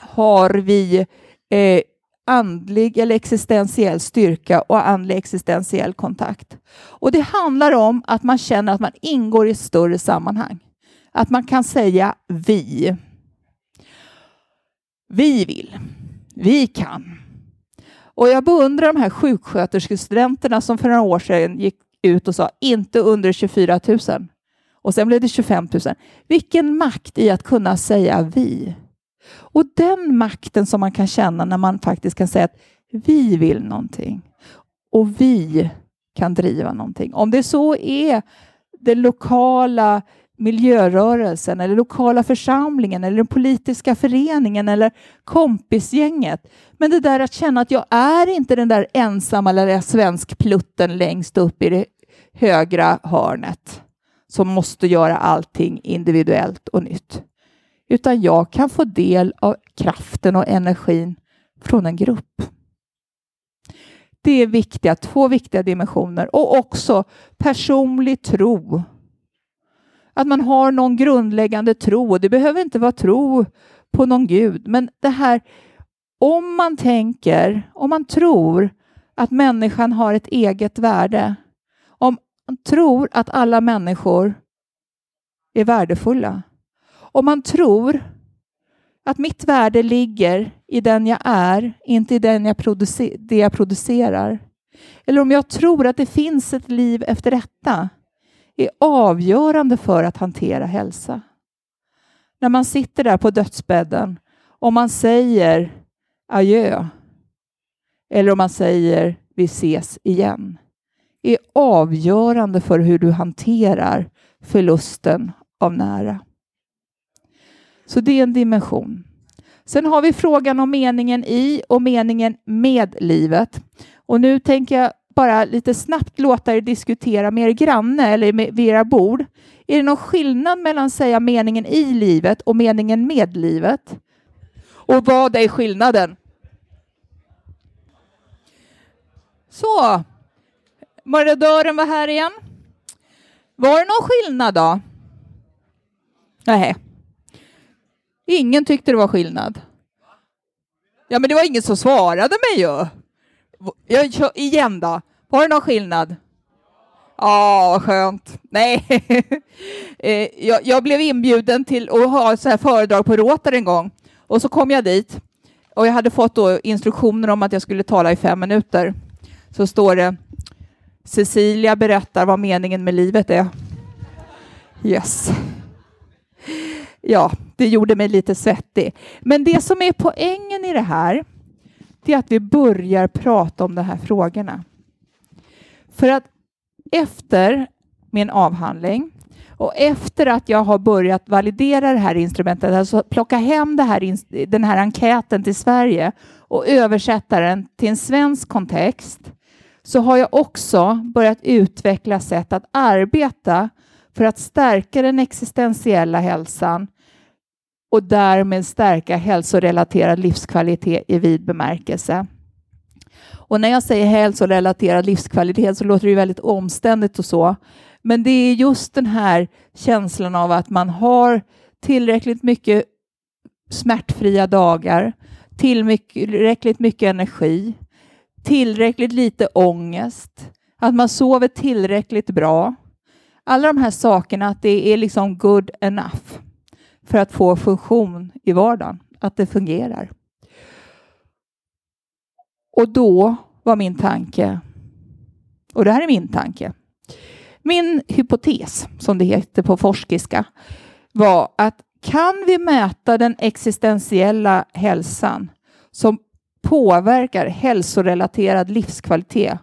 har vi eh, andlig eller existentiell styrka och andlig existentiell kontakt. Och Det handlar om att man känner att man ingår i ett större sammanhang. Att man kan säga vi. Vi vill. Vi kan. Och jag beundrar de här sjuksköterskestudenterna som för några år sedan gick ut och sa inte under 24 000. Och sen blev det 25 000. Vilken makt i att kunna säga vi. Och den makten som man kan känna när man faktiskt kan säga att vi vill någonting och vi kan driva någonting. Om det så är det lokala miljörörelsen eller lokala församlingen eller den politiska föreningen eller kompisgänget. Men det där att känna att jag är inte den där ensamma lilla svenskplutten längst upp i det högra hörnet som måste göra allting individuellt och nytt. Utan jag kan få del av kraften och energin från en grupp. Det är viktiga, två viktiga dimensioner och också personlig tro. Att man har någon grundläggande tro. Det behöver inte vara tro på någon gud, men det här om man tänker, om man tror att människan har ett eget värde, om man tror att alla människor är värdefulla, om man tror att mitt värde ligger i den jag är, inte i den jag det jag producerar. Eller om jag tror att det finns ett liv efter detta, är avgörande för att hantera hälsa. När man sitter där på dödsbädden och man säger adjö, eller om man säger vi ses igen, är avgörande för hur du hanterar förlusten av nära. Så det är en dimension. Sen har vi frågan om meningen i och meningen med livet. Och nu tänker jag bara lite snabbt låta er diskutera med er granne eller med, vid era bord. Är det någon skillnad mellan säga meningen i livet och meningen med livet? Och vad är skillnaden? Så, marodören var här igen. Var det någon skillnad då? Nej. Ingen tyckte det var skillnad. Ja, men det var ingen som svarade mig ju. Jag kör igen då. Var det någon skillnad? Ja, vad skönt. Nej, *laughs* eh, jag, jag, blev inbjuden till att ha så här föredrag på Råtar en gång och så kom jag dit och jag hade fått då instruktioner om att jag skulle tala i fem minuter. Så står det Cecilia berättar vad meningen med livet är. Yes. Ja, det gjorde mig lite svettig. Men det som är poängen i det här, det är att vi börjar prata om de här frågorna. För att efter min avhandling och efter att jag har börjat validera det här instrumentet, alltså plocka hem det här, den här enkäten till Sverige och översätta den till en svensk kontext, så har jag också börjat utveckla sätt att arbeta för att stärka den existentiella hälsan och därmed stärka hälsorelaterad livskvalitet i vid bemärkelse. Och när jag säger hälsorelaterad livskvalitet så låter det väldigt omständigt och så. Men det är just den här känslan av att man har tillräckligt mycket smärtfria dagar, tillräckligt mycket energi, tillräckligt lite ångest, att man sover tillräckligt bra. Alla de här sakerna, att det är liksom good enough för att få funktion i vardagen, att det fungerar. Och då var min tanke, och det här är min tanke, min hypotes, som det heter på forskiska, var att kan vi mäta den existentiella hälsan som påverkar hälsorelaterad livskvalitet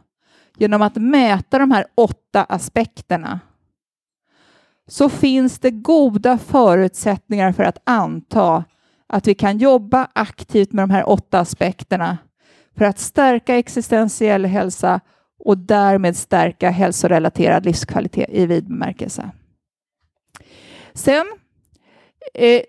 genom att mäta de här åtta aspekterna så finns det goda förutsättningar för att anta att vi kan jobba aktivt med de här åtta aspekterna för att stärka existentiell hälsa och därmed stärka hälsorelaterad livskvalitet i vid bemärkelse. Sen eh,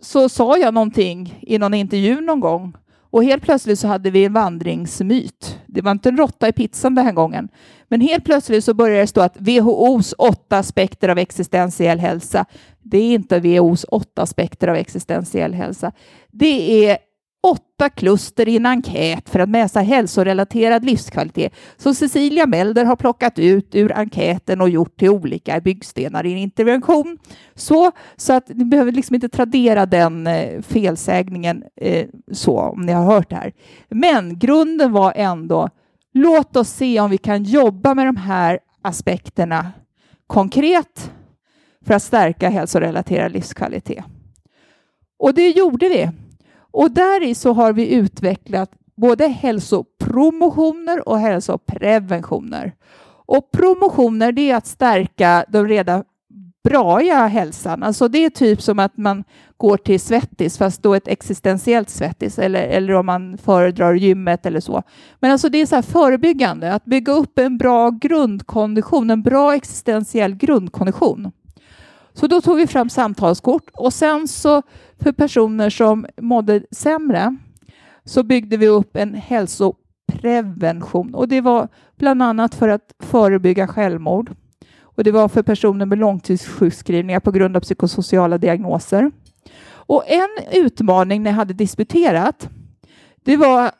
så sa jag någonting i någon intervju någon gång och helt plötsligt så hade vi en vandringsmyt. Det var inte en råtta i pizzan den här gången. Men helt plötsligt så börjar det stå att WHOs åtta aspekter av existentiell hälsa. Det är inte WHOs åtta aspekter av existentiell hälsa. Det är åtta kluster i en enkät för att mäta hälsorelaterad livskvalitet som Cecilia Melder har plockat ut ur enkäten och gjort till olika byggstenar i en intervention. Så, så att ni behöver liksom inte tradera den eh, felsägningen eh, så om ni har hört det här. Men grunden var ändå låt oss se om vi kan jobba med de här aspekterna konkret för att stärka hälsorelaterad livskvalitet. Och det gjorde vi. Och där i så har vi utvecklat både hälsopromotioner och hälsopreventioner. Och promotioner det är att stärka de redan braiga hälsan. Alltså det är typ som att man går till svettis, fast då ett existentiellt svettis, eller, eller om man föredrar gymmet eller så. Men alltså det är så här förebyggande, att bygga upp en bra grundkondition, en bra existentiell grundkondition. Så då tog vi fram samtalskort och sen så för personer som mådde sämre så byggde vi upp en hälsoprevention och det var bland annat för att förebygga självmord. Och det var för personer med långtidssjukskrivningar på grund av psykosociala diagnoser. Och en utmaning när jag hade disputerat, det var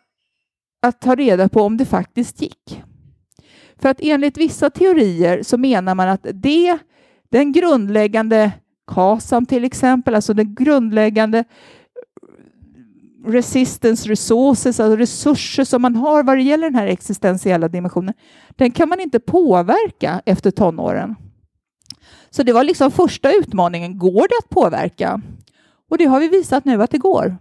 att ta reda på om det faktiskt gick. För att enligt vissa teorier så menar man att det, den grundläggande KASAM till exempel, alltså den grundläggande resistance resources, alltså resurser som man har vad det gäller den här existentiella dimensionen, den kan man inte påverka efter tonåren. Så det var liksom första utmaningen. Går det att påverka? Och det har vi visat nu att det går.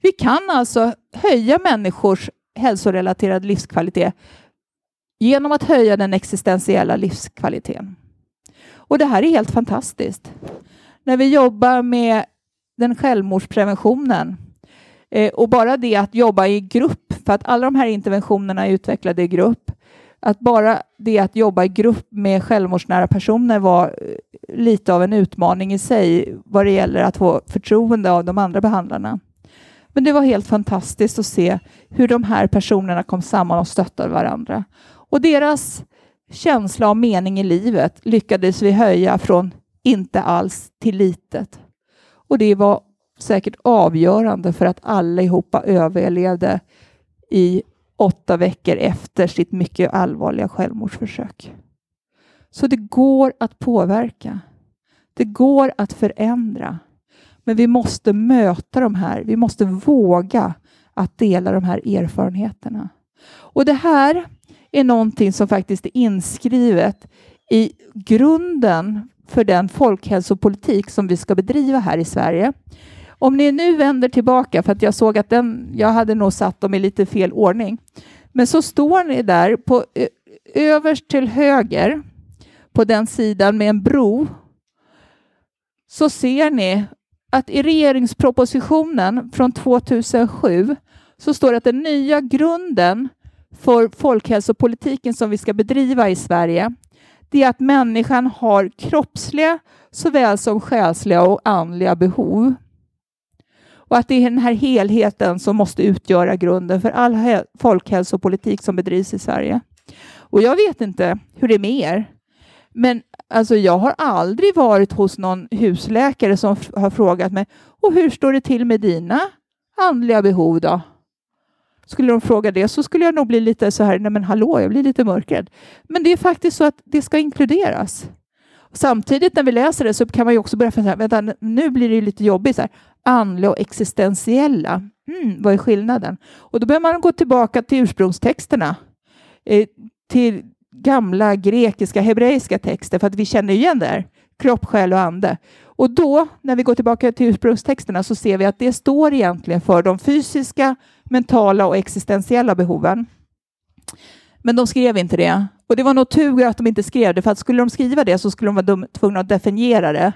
Vi kan alltså höja människors hälsorelaterade livskvalitet genom att höja den existentiella livskvaliteten. Och det här är helt fantastiskt. När vi jobbar med den självmordspreventionen eh, och bara det att jobba i grupp, för att alla de här interventionerna är utvecklade i grupp, att bara det att jobba i grupp med självmordsnära personer var eh, lite av en utmaning i sig vad det gäller att få förtroende av de andra behandlarna. Men det var helt fantastiskt att se hur de här personerna kom samman och stöttade varandra. Och deras känsla av mening i livet lyckades vi höja från inte alls till litet. Och det var säkert avgörande för att allihopa överlevde i åtta veckor efter sitt mycket allvarliga självmordsförsök. Så det går att påverka. Det går att förändra. Men vi måste möta de här. Vi måste våga att dela de här erfarenheterna. Och det här är någonting som faktiskt är inskrivet i grunden för den folkhälsopolitik som vi ska bedriva här i Sverige. Om ni nu vänder tillbaka, för att jag såg att den, jag hade nog satt dem i lite fel ordning, men så står ni där på överst till höger på den sidan med en bro så ser ni att i regeringspropositionen från 2007 så står det att den nya grunden för folkhälsopolitiken som vi ska bedriva i Sverige, det är att människan har kroppsliga såväl som själsliga och andliga behov. Och att det är den här helheten som måste utgöra grunden för all folkhälsopolitik som bedrivs i Sverige. Och jag vet inte hur det är med er, men alltså, jag har aldrig varit hos någon husläkare som har frågat mig och hur står det till med dina andliga behov då? Skulle de fråga det så skulle jag nog bli lite så här, nej men hallå, jag blir lite mörkrädd. Men det är faktiskt så att det ska inkluderas. Samtidigt när vi läser det så kan man ju också börja fundera, vänta, nu blir det lite jobbigt. Så här, andliga och existentiella, mm, vad är skillnaden? Och då behöver man gå tillbaka till ursprungstexterna, eh, till gamla grekiska, hebreiska texter, för att vi känner igen det här, kropp, själ och ande. Och då, när vi går tillbaka till ursprungstexterna, så ser vi att det står egentligen för de fysiska, mentala och existentiella behoven. Men de skrev inte det. Och det var nog tur att de inte skrev det, för att skulle de skriva det så skulle de vara tvungna att definiera det.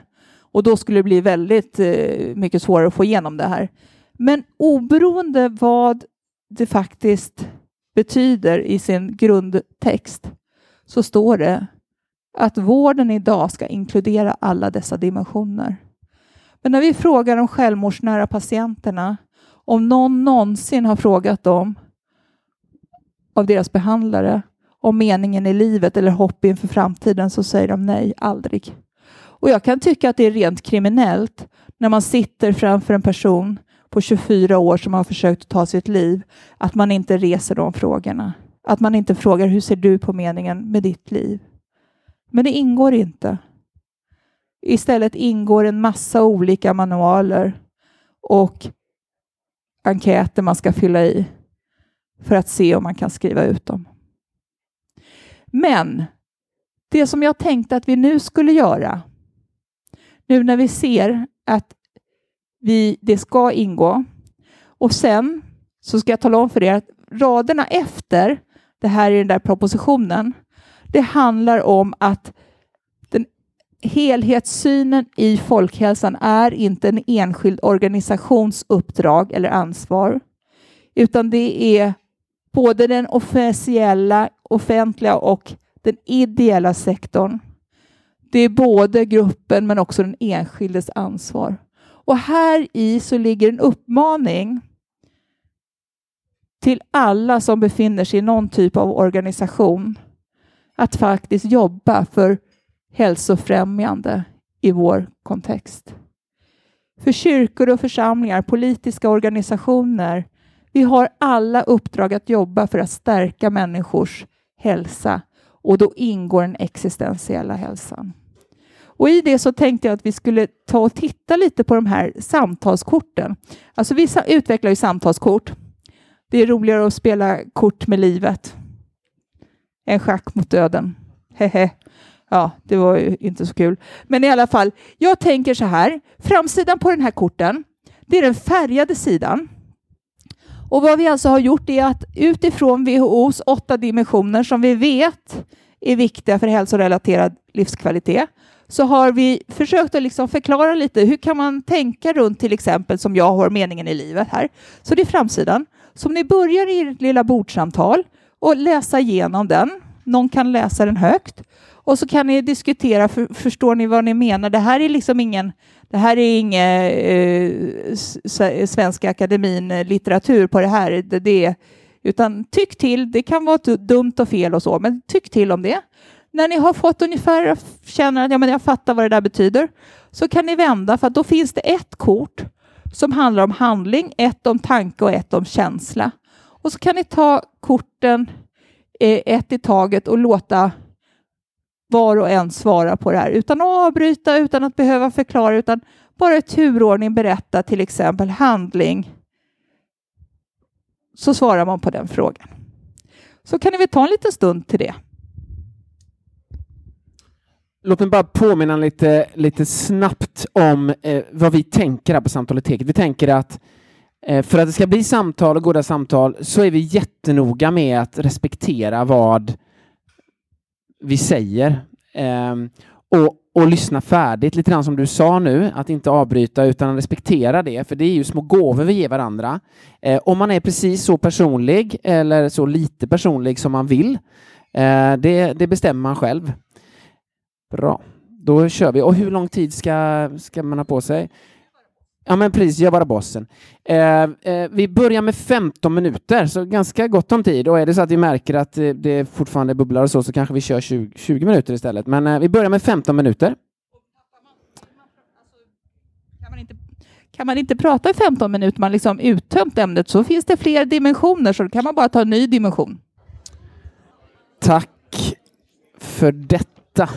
Och då skulle det bli väldigt eh, mycket svårare att få igenom det här. Men oberoende vad det faktiskt betyder i sin grundtext så står det att vården idag ska inkludera alla dessa dimensioner. Men när vi frågar de självmordsnära patienterna om någon någonsin har frågat dem av deras behandlare om meningen i livet eller hopp inför framtiden så säger de nej, aldrig. Och jag kan tycka att det är rent kriminellt när man sitter framför en person på 24 år som har försökt ta sitt liv, att man inte reser de frågorna. Att man inte frågar hur ser du på meningen med ditt liv? Men det ingår inte. Istället ingår en massa olika manualer och enkäter man ska fylla i för att se om man kan skriva ut dem. Men det som jag tänkte att vi nu skulle göra, nu när vi ser att vi, det ska ingå, och sen så ska jag tala om för er att raderna efter det här i den där propositionen, Det handlar om att den helhetssynen i folkhälsan är inte en enskild organisations uppdrag eller ansvar, utan det är både den officiella, offentliga och den ideella sektorn. Det är både gruppen men också den enskildes ansvar. Och här i så ligger en uppmaning till alla som befinner sig i någon typ av organisation att faktiskt jobba för hälsofrämjande i vår kontext. För kyrkor och församlingar, politiska organisationer, vi har alla uppdrag att jobba för att stärka människors hälsa och då ingår den existentiella hälsan. Och I det så tänkte jag att vi skulle ta och titta lite på de här samtalskorten. Alltså vissa utvecklar ju samtalskort. Det är roligare att spela kort med livet än schack mot döden. Hehe. Ja, det var ju inte så kul. Men i alla fall, jag tänker så här. Framsidan på den här korten, det är den färgade sidan. Och vad vi alltså har gjort är att utifrån WHOs åtta dimensioner som vi vet är viktiga för hälsorelaterad livskvalitet så har vi försökt att liksom förklara lite hur kan man tänka runt till exempel som jag har meningen i livet här. Så det är framsidan. Så om ni börjar i ert lilla bordsamtal och läsa igenom den. Någon kan läsa den högt och så kan ni diskutera. För, förstår ni vad ni menar? Det här är liksom ingen. Det här är ingen eh, Svenska akademin eh, litteratur på det här. Det, det, utan tyck till. Det kan vara dumt och fel och så, men tyck till om det. När ni har fått ungefär känner att ja, men jag fattar vad det där betyder så kan ni vända för att då finns det ett kort som handlar om handling, ett om tanke och ett om känsla. Och så kan ni ta korten eh, ett i taget och låta var och en svara på det här utan att avbryta, utan att behöva förklara, utan bara i turordning berätta till exempel handling. Så svarar man på den frågan. Så kan ni väl ta en liten stund till det. Låt mig bara påminna lite, lite snabbt om eh, vad vi tänker här på Samtalet Teket. Vi tänker att eh, för att det ska bli samtal och goda samtal så är vi jättenoga med att respektera vad vi säger eh, och, och lyssna färdigt, lite grann som du sa nu, att inte avbryta utan respektera det, för det är ju små gåvor vi ger varandra. Eh, om man är precis så personlig eller så lite personlig som man vill, eh, det, det bestämmer man själv. Bra, då kör vi. Och hur lång tid ska, ska man ha på sig? Ja, men precis, jag bara bossen. Eh, eh, vi börjar med 15 minuter, så ganska gott om tid. Och är det så att vi märker att eh, det fortfarande bubblar och så, så kanske vi kör 20, 20 minuter istället. Men eh, vi börjar med 15 minuter. Kan man inte, kan man inte prata i 15 minuter, man liksom uttömt ämnet, så finns det fler dimensioner, så då kan man bara ta en ny dimension. Tack för detta.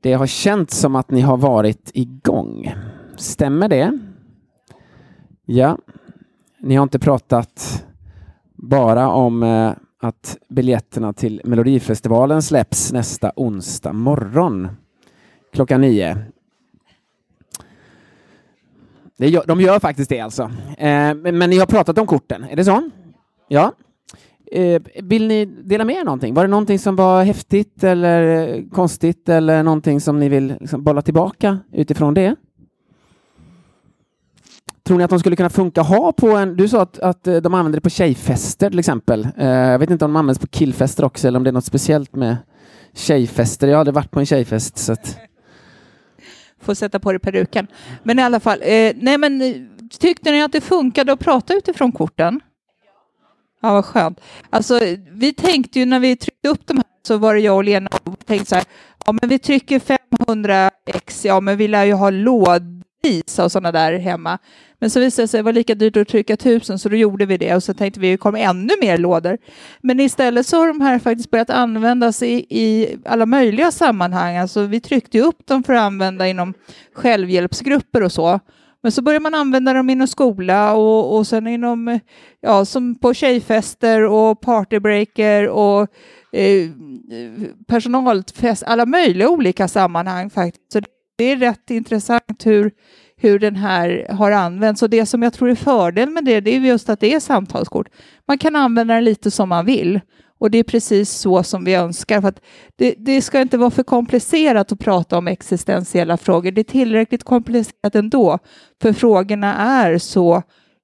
Det har känts som att ni har varit igång. Stämmer det? Ja. Ni har inte pratat bara om eh, att biljetterna till Melodifestivalen släpps nästa onsdag morgon klockan nio. De gör faktiskt det alltså. Men, men ni har pratat om korten, är det så? Ja. Eh, vill ni dela med er någonting? Var det någonting som var häftigt eller konstigt eller någonting som ni vill liksom bolla tillbaka utifrån det? Tror ni att de skulle kunna funka ha på en... Du sa att, att eh, de använder det på tjejfester till exempel. Eh, jag vet inte om de används på killfester också eller om det är något speciellt med tjejfester. Jag har aldrig varit på en tjejfest så att... Får sätta på dig peruken. Men i alla fall, eh, nej men eh, tyckte ni att det funkade att prata utifrån korten? Ja, vad skönt. Alltså, vi tänkte ju när vi tryckte upp de här så var det jag och Lena och tänkte så här, ja men vi trycker 500 ex, ja men vi lär ju ha lådvis och sådana där hemma. Men så visade det sig vara det var lika dyrt att trycka tusen så då gjorde vi det och så tänkte vi att det kommer ännu mer lådor. Men istället så har de här faktiskt börjat användas i, i alla möjliga sammanhang. Alltså vi tryckte upp dem för att använda inom självhjälpsgrupper och så. Men så börjar man använda dem inom skola och, och sen inom, ja, som på tjejfester och partybreaker och eh, personalfest, alla möjliga olika sammanhang faktiskt. Så det är rätt intressant hur, hur den här har använts. Och det som jag tror är fördel med det, det är just att det är samtalskort. Man kan använda den lite som man vill. Och det är precis så som vi önskar. För att det, det ska inte vara för komplicerat att prata om existentiella frågor. Det är tillräckligt komplicerat ändå, för frågorna är så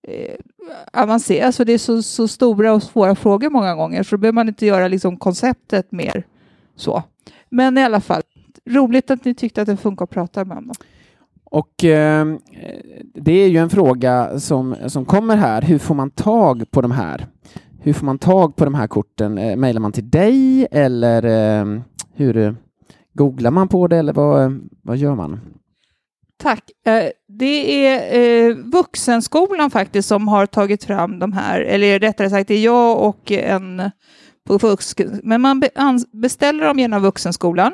eh, avancerade. Alltså det är så, så, stora och svåra frågor många gånger, så då behöver man inte göra liksom konceptet mer så. Men i alla fall, roligt att ni tyckte att det funkar att prata med om. Och eh, det är ju en fråga som, som kommer här. Hur får man tag på de här? Hur får man tag på de här korten? Eh, mailar man till dig eller eh, hur eh, googlar man på det eller vad, eh, vad gör man? Tack. Eh, det är Vuxenskolan faktiskt som har tagit fram de här, eller rättare sagt det är jag och en på vuxen, men man beställer dem genom Vuxenskolan.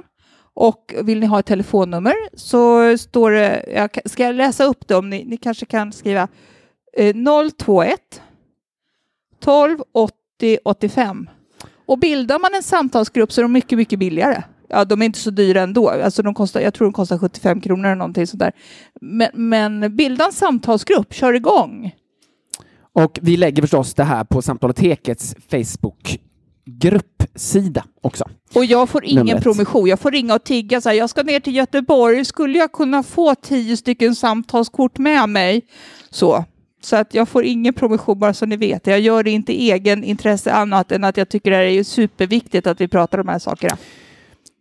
Och vill ni ha ett telefonnummer så står det, jag ska jag läsa upp dem, ni, ni kanske kan skriva 021 12 80 85. Och bildar man en samtalsgrupp så är de mycket, mycket billigare. Ja, de är inte så dyra ändå. Alltså de kostar, jag tror de kostar 75 kronor eller någonting sånt där. Men, men bilda en samtalsgrupp, kör igång. Och vi lägger förstås det här på Samtalotekets Facebook gruppsida också. Och jag får ingen Numret. promotion. Jag får ringa och tigga så här, jag ska ner till Göteborg. Skulle jag kunna få tio stycken samtalskort med mig? Så. Så att jag får ingen promotion bara så ni vet. Jag gör det inte egen intresse annat än att jag tycker det är superviktigt att vi pratar om de här sakerna.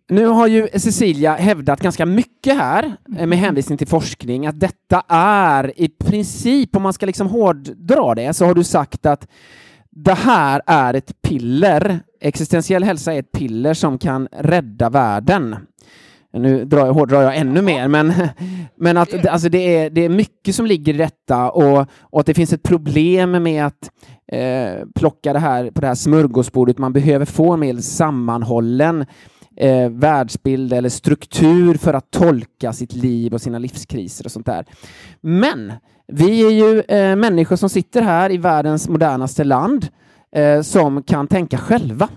Nu har ju Cecilia hävdat ganska mycket här eh, med hänvisning till forskning att detta är i princip, om man ska liksom hårddra det, så har du sagt att det här är ett piller. Existentiell hälsa är ett piller som kan rädda världen. Nu drar jag, hårdrar jag ännu mer, men, *laughs* men att alltså det, är, det är mycket som ligger i detta och, och att det finns ett problem med att eh, plocka det här på det här smörgåsbordet. Man behöver få en mer sammanhållen eh, världsbild eller struktur för att tolka sitt liv och sina livskriser och sånt där. Men vi är ju eh, människor som sitter här i världens modernaste land eh, som kan tänka själva.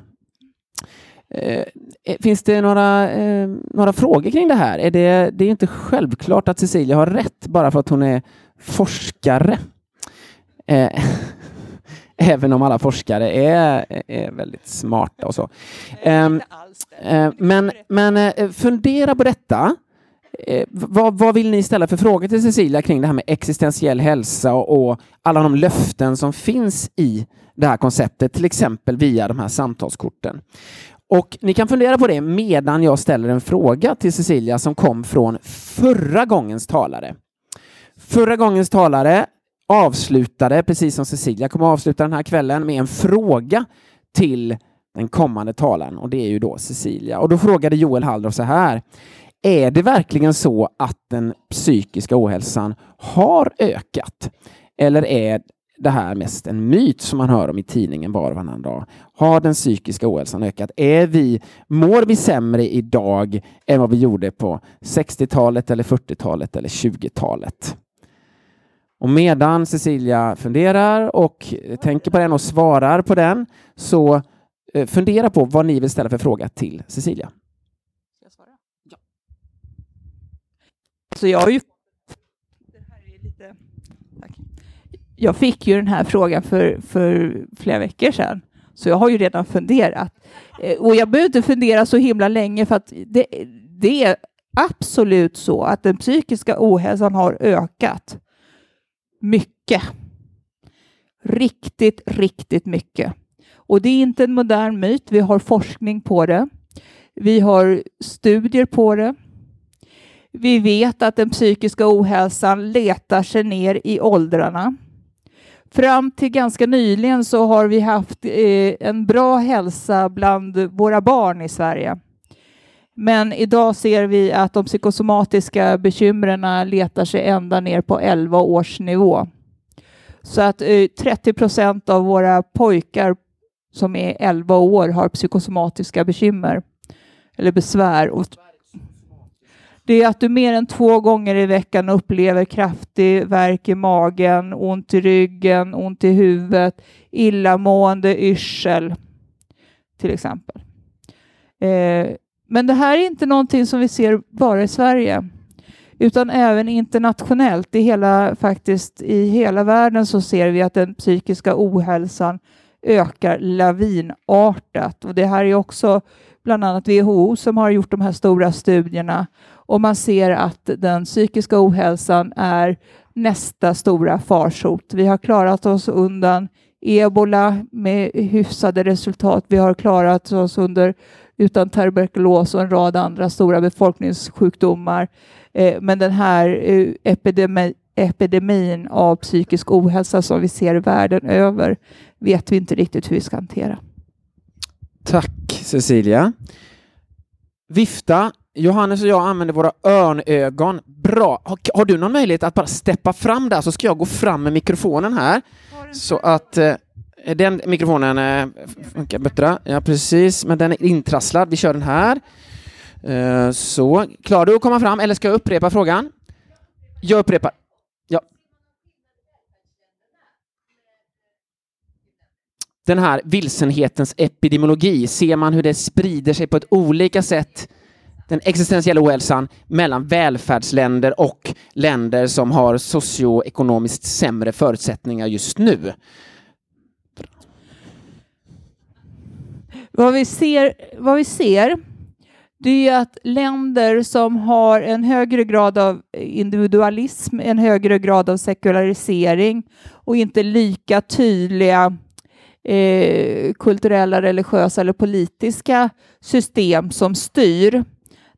Eh, finns det några, eh, några frågor kring det här? Är det, det är inte självklart att Cecilia har rätt bara för att hon är forskare. Eh, *laughs* även om alla forskare är, är väldigt smarta och så. Ehm, eh, men, men fundera på detta. Eh, vad, vad, vill ni ställa för frågor till Cecilia kring det här med existentiell hälsa och, och, alla de löften som finns i det här konceptet, till exempel via de här samtalskorten? Och ni kan fundera på det medan jag ställer en fråga till Cecilia som kom från förra gångens talare. Förra gångens talare avslutade, precis som Cecilia kommer att avsluta den här kvällen, med en fråga till den kommande talaren och det är ju då Cecilia. Och då frågade Joel Halldorf så här. Är det verkligen så att den psykiska ohälsan har ökat? Eller är det här mest en myt som man hör om i tidningen var och varannan dag? Har den psykiska ohälsan ökat? Är vi, mår vi sämre idag än vad vi gjorde på 60-talet eller 40-talet eller 20-talet? Och medan Cecilia funderar och tänker på den och svarar på den så eh, fundera på vad ni vill ställa för fråga till Cecilia. Så jag har ju Jag fick ju den här frågan för, för flera veckor sedan, så jag har ju redan funderat. Eh, och jag behöver inte fundera så himla länge för att det, det är absolut så att den psykiska ohälsan har ökat mycket. Riktigt, riktigt mycket. Och det är inte en modern myt. Vi har forskning på det. Vi har studier på det. Vi vet att den psykiska ohälsan letar sig ner i åldrarna. Fram till ganska nyligen så har vi haft eh, en bra hälsa bland våra barn i Sverige. Men idag ser vi att de psykosomatiska bekymren letar sig ända ner på 11 års nivå. Så att eh, 30 procent av våra pojkar som är 11 år har psykosomatiska bekymmer eller besvär. Och det är att du mer än två gånger i veckan upplever kraftig värk i magen, ont i ryggen, ont i huvudet, illamående, yrsel till exempel. Eh, men det här är inte någonting som vi ser bara i Sverige utan även internationellt. I hela, faktiskt, I hela världen så ser vi att den psykiska ohälsan ökar lavinartat. Och det här är också bland annat WHO som har gjort de här stora studierna och man ser att den psykiska ohälsan är nästa stora farsot. Vi har klarat oss undan ebola med hyfsade resultat. Vi har klarat oss under utan tuberkulos och en rad andra stora befolkningssjukdomar. Eh, men den här eh, epidemi, epidemin av psykisk ohälsa som vi ser världen över vet vi inte riktigt hur vi ska hantera. Tack Cecilia. Vifta. Johannes och jag använder våra örnögon. Bra. Har, har, du någon möjlighet att bara steppa fram där så ska jag gå fram med mikrofonen här. Så att eh, den mikrofonen eh, funkar bättre. Ja, precis. Men den är intrasslad. Vi kör den här. Eh, så. Klarar du att komma fram eller ska jag upprepa frågan? Jag upprepar. Ja. Den här vilsenhetens epidemiologi, ser man hur det sprider sig på ett olika sätt den existentiella ohälsan mellan välfärdsländer och länder som har socioekonomiskt sämre förutsättningar just nu. Vad vi ser, vad vi ser det är att länder som har en högre grad av individualism, en högre grad av sekularisering och inte lika tydliga eh, kulturella, religiösa eller politiska system som styr,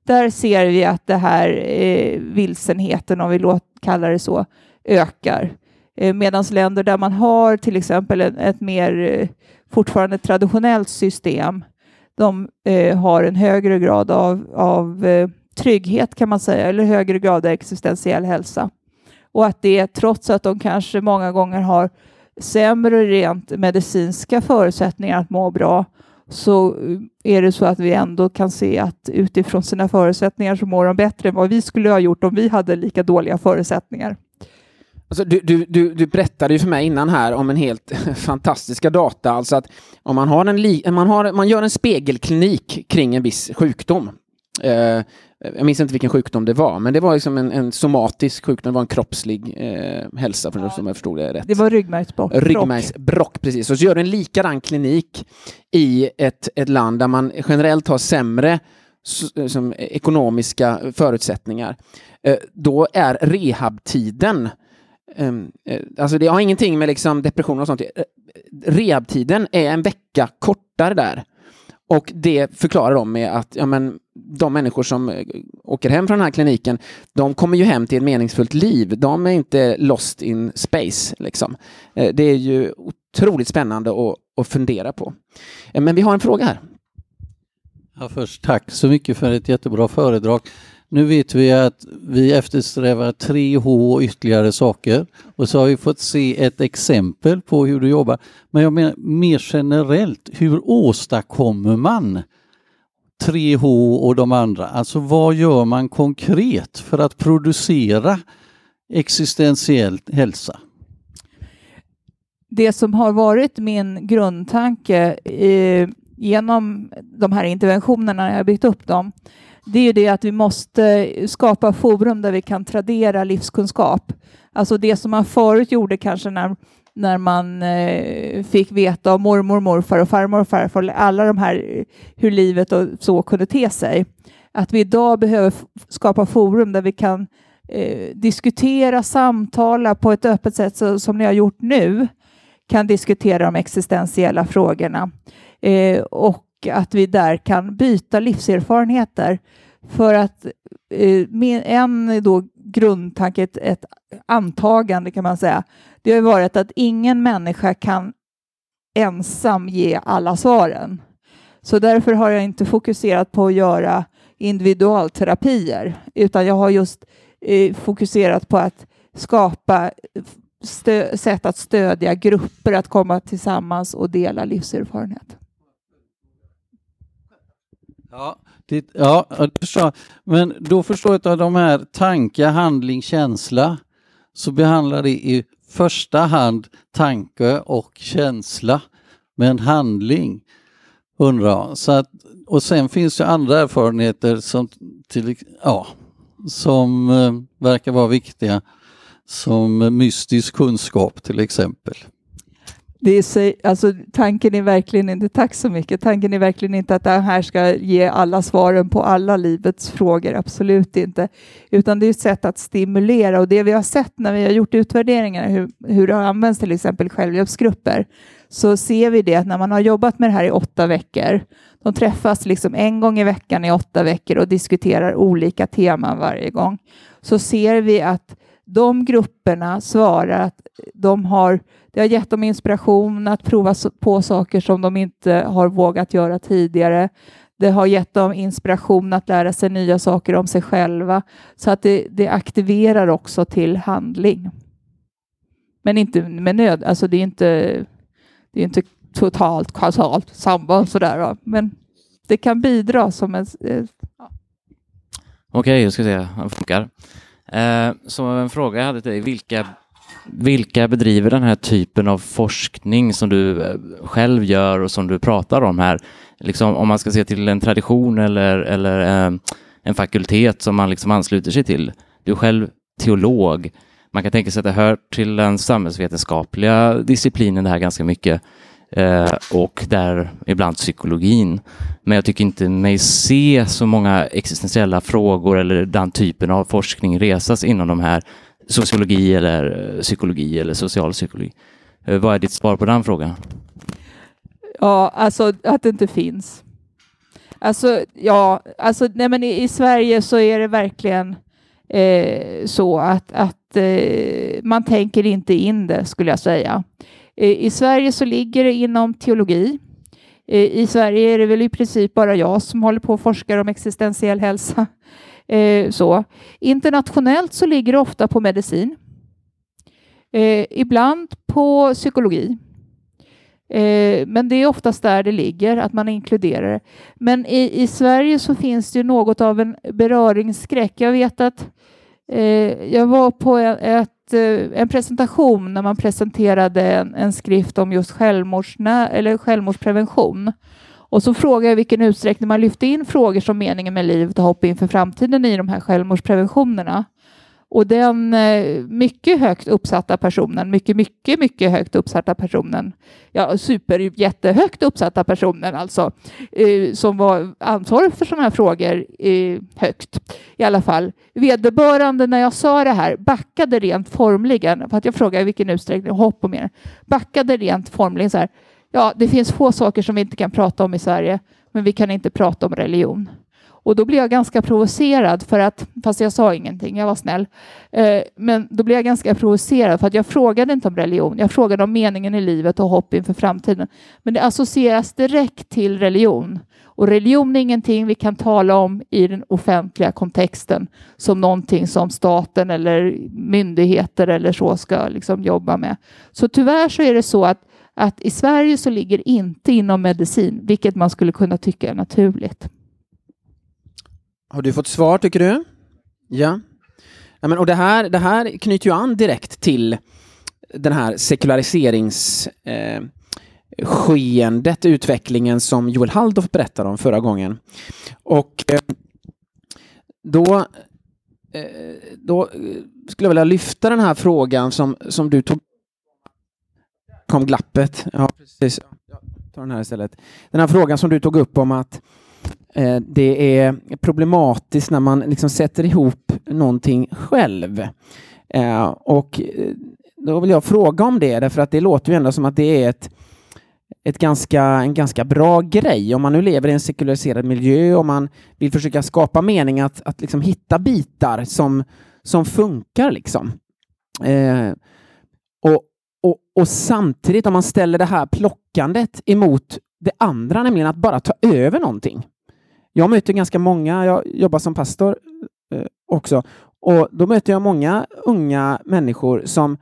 där ser vi att det här eh, vilsenheten, om vi låt, kallar det så, ökar. Eh, Medan länder där man har till exempel ett, ett mer eh, fortfarande traditionellt system, de eh, har en högre grad av, av eh, trygghet kan man säga, eller högre grad av existentiell hälsa. Och att det trots att de kanske många gånger har sämre rent medicinska förutsättningar att må bra, så eh, är det så att vi ändå kan se att utifrån sina förutsättningar så mår de bättre än vad vi skulle ha gjort om vi hade lika dåliga förutsättningar. Alltså, du, du, du, du berättade ju för mig innan här om en helt *laughs* fantastiska data, alltså att om man, har en li, man, har, man gör en spegelklinik kring en viss sjukdom. Eh, jag minns inte vilken sjukdom det var, men det var liksom en, en somatisk sjukdom, det var en kroppslig eh, hälsa, för ja. som jag förstod det rätt. Det var ryggmärgsbråck. Ryggmärgsbråck, precis. Och så gör du en likadan klinik i ett, ett land där man generellt har sämre som ekonomiska förutsättningar. Eh, då är rehabtiden Um, alltså det har ingenting med liksom depression och sånt. Eh, rehabtiden är en vecka kortare där. Och det förklarar de med att ja, men, de människor som eh, åker hem från den här kliniken, de kommer ju hem till ett meningsfullt liv. De är inte lost in space. Liksom. Eh, det är ju otroligt spännande att, att fundera på. Eh, men vi har en fråga här. Ja, först tack så mycket för ett jättebra föredrag. Nu vet vi att vi eftersträvar 3H och ytterligare saker och så har vi fått se ett exempel på hur du jobbar. Men jag menar mer generellt, hur åstadkommer man 3H och de andra? Alltså vad gör man konkret för att producera existentiell hälsa? Det som har varit min grundtanke eh, genom de här interventionerna när jag byggt upp dem, det är ju det att vi måste skapa forum där vi kan tradera livskunskap. Alltså det som man förut gjorde kanske när, när man eh, fick veta av mormor, morfar och farmor och farfar, alla de här eh, hur livet och så kunde te sig. Att vi idag behöver skapa forum där vi kan eh, diskutera, samtala på ett öppet sätt så, som ni har gjort nu, kan diskutera de existentiella frågorna. Eh, och att vi där kan byta livserfarenheter. För att eh, en då grundtanke, ett, ett antagande kan man säga, det har varit att ingen människa kan ensam ge alla svaren. Så därför har jag inte fokuserat på att göra individualterapier, utan jag har just eh, fokuserat på att skapa eh, sätt att stödja grupper att komma tillsammans och dela livserfarenhet. Ja, det, ja, det förstår Men då förstår jag att de här tanke, handling, känsla så behandlar det i första hand tanke och känsla men handling. Undrar Så att, och sen finns det andra erfarenheter som, till, ja, som eh, verkar vara viktiga som eh, mystisk kunskap till exempel det är, så- alltså, tanken är verkligen inte, tack så mycket, tanken är verkligen inte att det här ska ge alla svaren på alla livets frågor, absolut inte. Utan det är ett sätt att stimulera och det vi har sett när vi har gjort utvärderingar, hur, hur det har använts till exempel självhjälpsgrupper, så ser vi det att när man har jobbat med det här i åtta veckor, de träffas liksom en gång i veckan i åtta veckor och diskuterar olika teman varje gång, så ser vi att de grupperna svarar att de har, det har gett dem inspiration att prova på saker som de inte har vågat göra tidigare. Det har gett dem inspiration att lära sig nya saker om sig själva. Så att det, det aktiverar också till handling. Men inte med nöd, alltså det är inte, det är inte totalt kausalt samband sådär. Men det kan bidra som en, eh, Ja. Okej, jag ska se om det funkar. Eh, så en fråga jag hade till dig, vilka, vilka bedriver den här typen av forskning som du eh, själv gör och som du pratar om här? Liksom, om man ska se till en tradition eller, eller eh, en fakultet som man liksom ansluter sig till. Du är själv teolog. Man kan tänka sig att det hör till den samhällsvetenskapliga disciplinen det här ganska mycket. Eh, och där ibland psykologin. Men jag tycker inte mig se så många existentiella frågor eller den typen av forskning resas inom de här sociologi eller eh, psykologi eller socialpsykologi. Eh, vad är ditt svar på den frågan? Ja, alltså att det inte finns. Alltså, ja, alltså, nej, men i, i Sverige så är det verkligen eh, så att, att eh, man tänker inte in det, skulle jag säga. Eh, I Sverige så ligger det inom teologi. Eh, I Sverige är det väl i princip bara jag som håller på och forskar om existentiell hälsa. Eh, så. Internationellt så ligger det ofta på medicin. Eh, ibland på psykologi. Eh, men det är oftast där det ligger, att man inkluderar det. Men i, i Sverige så finns det ju något av en beröringsskräck. Jag vet att eh, jag var på en, ett, eh, en presentation när man presenterade en, en skrift om just självmordsnä, eller självmordsprevention. Och så frågar jag i vilken utsträckning man lyfte in frågor som meningen med livet och hopp inför framtiden i de här självmordspreventionerna. Och den eh, mycket högt uppsatta personen, mycket, mycket, mycket högt uppsatta personen, ja, super jättehögt uppsatta personen alltså, eh, som var ansvarig för sådana här frågor eh, högt i alla fall. Vederbörande när jag sa det här backade rent formligen, för att jag frågade i vilken utsträckning, hopp och mer, backade rent formligen så här, ja, det finns få saker som vi inte kan prata om i Sverige, men vi kan inte prata om religion. Och då blev jag ganska provocerad för att, fast jag sa ingenting, jag var snäll, eh, men då blev jag ganska provocerad för att jag frågade inte om religion, jag frågade om meningen i livet och hopp inför framtiden. Men det associeras direkt till religion. Och religion är ingenting vi kan tala om i den offentliga kontexten som någonting som staten eller myndigheter eller så ska liksom jobba med. Så tyvärr så är det så att, att i Sverige så ligger inte inom medicin, vilket man skulle kunna tycka är naturligt. Har du fått svar tycker du? Ja. ja men, och det, här, det här knyter ju an direkt till den här sekulariserings eh, skeendet, utvecklingen som Joel Halldorf berättade om förra gången. Och eh, då, eh, då skulle jag vilja lyfta den här frågan som, som du tog kom glappet. Ja, precis. Jag tar den här istället. Den här frågan som du tog upp om att eh, det är problematiskt när man liksom sätter ihop någonting själv. Eh, och eh, då vill jag fråga om det, därför att det låter ju ändå som att det är ett, ett ganska, en ganska bra grej. Om man nu lever i en sekulariserad miljö och man vill försöka skapa mening att, att liksom hitta bitar som, som funkar. Liksom. Eh, och, och, och samtidigt om man ställer det här plockandet emot det andra, nämligen att bara ta över någonting. Jag möter ganska många, jag jobbar som pastor eh, också, och då möter jag många unga människor som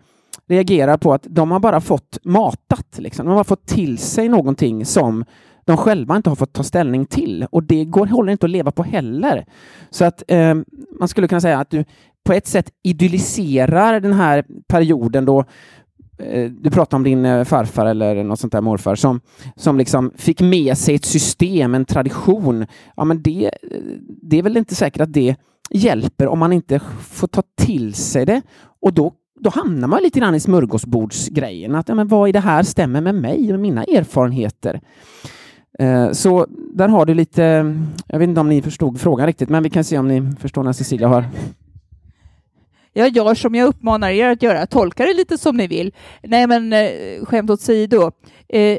reagerar på att de har bara fått matat. Liksom. De har fått till sig någonting som de själva inte har fått ta ställning till och det går, håller inte att leva på heller. Så att eh, man skulle kunna säga att du på ett sätt idylliserar den här perioden då Eh, du pratar om din eh, farfar eller något sånt där morfar som, som liksom fick med sig ett system, en tradition. Ja, men det, det är väl inte säkert att det hjälper om man inte får ta till sig det och då då hamnar man lite grann i smörgåsbordsgrejen. Att, ja, men vad i det här stämmer med mig och mina erfarenheter? Eh, så där har du lite, jag vet inte om ni förstod frågan riktigt, men vi kan se om ni förstår när Cecilia har jag gör som jag uppmanar er att göra. Tolka det lite som ni vill. Nej, men eh, skämt åsido. Eh,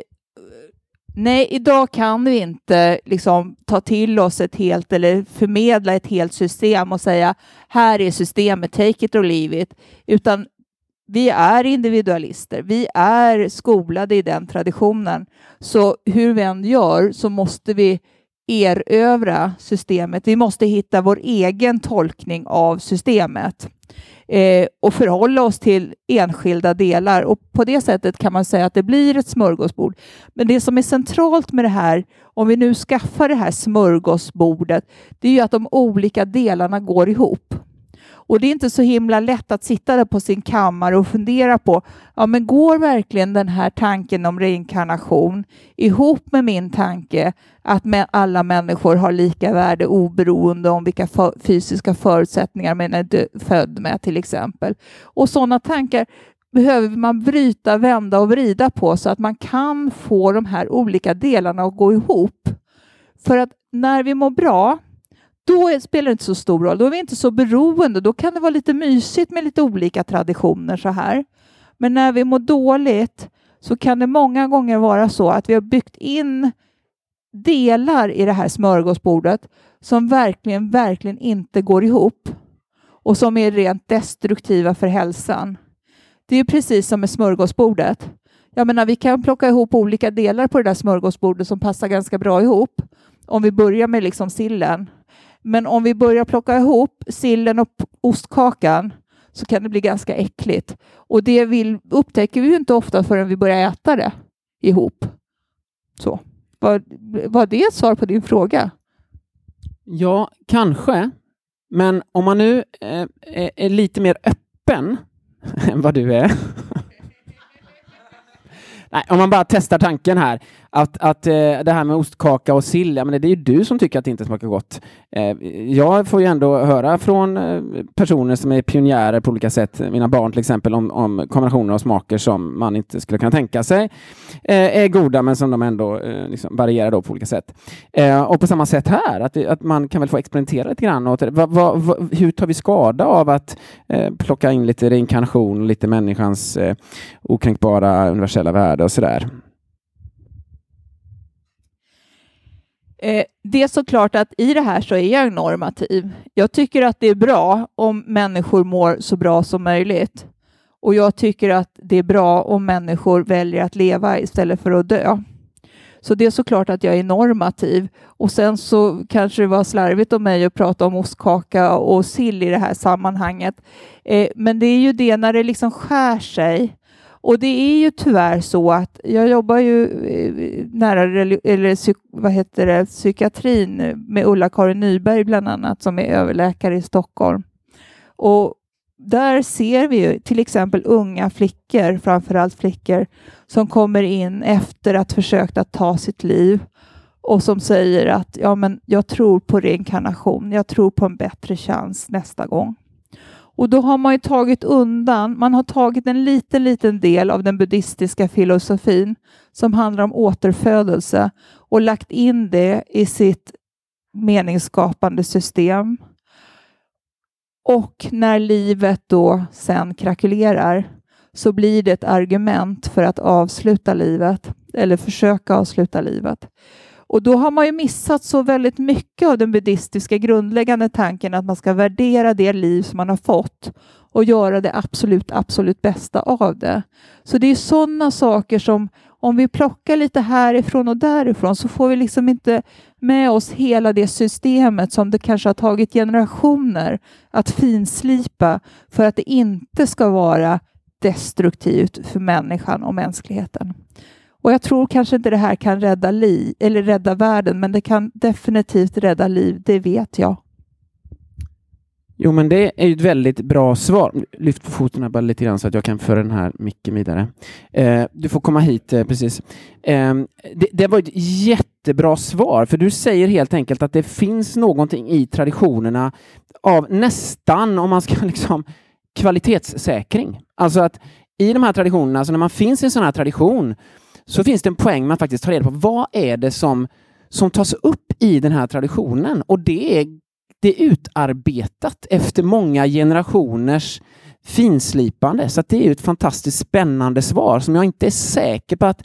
nej, idag kan vi inte liksom ta till oss ett helt eller förmedla ett helt system och säga här är systemet, take it or leave it, utan vi är individualister. Vi är skolade i den traditionen. Så hur vi än gör så måste vi erövra systemet. Vi måste hitta vår egen tolkning av systemet eh, och förhålla oss till enskilda delar. Och På det sättet kan man säga att det blir ett smörgåsbord. Men det som är centralt med det här, om vi nu skaffar det här smörgåsbordet, det är ju att de olika delarna går ihop. Och det är inte så himla lätt att sitta där på sin kammare och fundera på, ja men går verkligen den här tanken om reinkarnation ihop med min tanke att alla människor har lika värde oberoende om vilka för fysiska förutsättningar man är född med till exempel. Och sådana tankar behöver man bryta, vända och vrida på så att man kan få de här olika delarna att gå ihop. För att när vi mår bra då spelar det inte så stor roll. Då är vi inte så beroende. Då kan det vara lite mysigt med lite olika traditioner så här. Men när vi mår dåligt så kan det många gånger vara så att vi har byggt in delar i det här smörgåsbordet som verkligen, verkligen inte går ihop och som är rent destruktiva för hälsan. Det är precis som med smörgåsbordet. Jag menar, vi kan plocka ihop olika delar på det där smörgåsbordet som passar ganska bra ihop. Om vi börjar med liksom sillen men om vi börjar plocka ihop sillen och ostkakan så kan det bli ganska äckligt. Och det vill, upptäcker vi ju inte ofta förrän vi börjar äta det ihop. Så. Var, var det ett svar på din fråga? Ja, kanske. Men om man nu eh, är lite mer öppen *laughs* än vad du är. *laughs* Nej, om man bara testar tanken här att, att eh, det här med ostkaka och sill, ja, men det är ju du som tycker att det inte smakar gott. Eh, jag får ju ändå höra från eh, personer som är pionjärer på olika sätt, mina barn till exempel, om, om kombinationer av smaker som man inte skulle kunna tänka sig eh, är goda, men som de ändå eh, liksom varierar då på olika sätt. Eh, och på samma sätt här, att, att man kan väl få experimentera lite grann. Och, va, va, va, hur tar vi skada av att eh, plocka in lite reinkarnation, lite människans eh, okränkbara universella värde och sådär? Eh, det är såklart att i det här så är jag normativ. Jag tycker att det är bra om människor mår så bra som möjligt. Och jag tycker att det är bra om människor väljer att leva istället för att dö. Så det är såklart att jag är normativ. Och sen så kanske det var slarvigt av mig att prata om ostkaka och sill i det här sammanhanget. Eh, men det är ju det när det liksom skär sig och det är ju tyvärr så att jag jobbar ju eh, nära eller, vad heter det, psykiatrin med Ulla-Karin Nyberg bland annat som är överläkare i Stockholm. Och där ser vi ju till exempel unga flickor, framförallt flickor, som kommer in efter att försökt att ta sitt liv och som säger att ja, men jag tror på reinkarnation. Jag tror på en bättre chans nästa gång. Och då har man ju tagit undan, man har tagit en liten, liten del av den buddhistiska filosofin som handlar om återfödelse och lagt in det i sitt meningsskapande system. Och när livet då sen krakulerar så blir det ett argument för att avsluta livet eller försöka avsluta livet. Och då har man ju missat så väldigt mycket av den buddhistiska grundläggande tanken att man ska värdera det liv som man har fått och göra det absolut, absolut bästa av det. Så det är sådana saker som om vi plockar lite härifrån och därifrån så får vi liksom inte med oss hela det systemet som det kanske har tagit generationer att finslipa för att det inte ska vara destruktivt för människan och mänskligheten. Och jag tror kanske inte det här kan rädda liv, eller rädda världen, men det kan definitivt rädda liv, det vet jag. Jo, men det är ju ett väldigt bra svar. Lyft på foten bara lite grann så att jag kan föra den här micken vidare. Eh, du får komma hit eh, precis. Eh, det, det, var ett jättebra svar, för du säger helt enkelt att det finns någonting i traditionerna av nästan, om man ska *laughs* liksom kvalitetssäkring. Alltså att i de här traditionerna, alltså när man finns i en sån här tradition, så finns det en poäng med att faktiskt ta reda på vad är det som, som tas upp i den här traditionen. Och det är, det är utarbetat efter många generationers finslipande. Så det är ett fantastiskt spännande svar som jag inte är säker på att,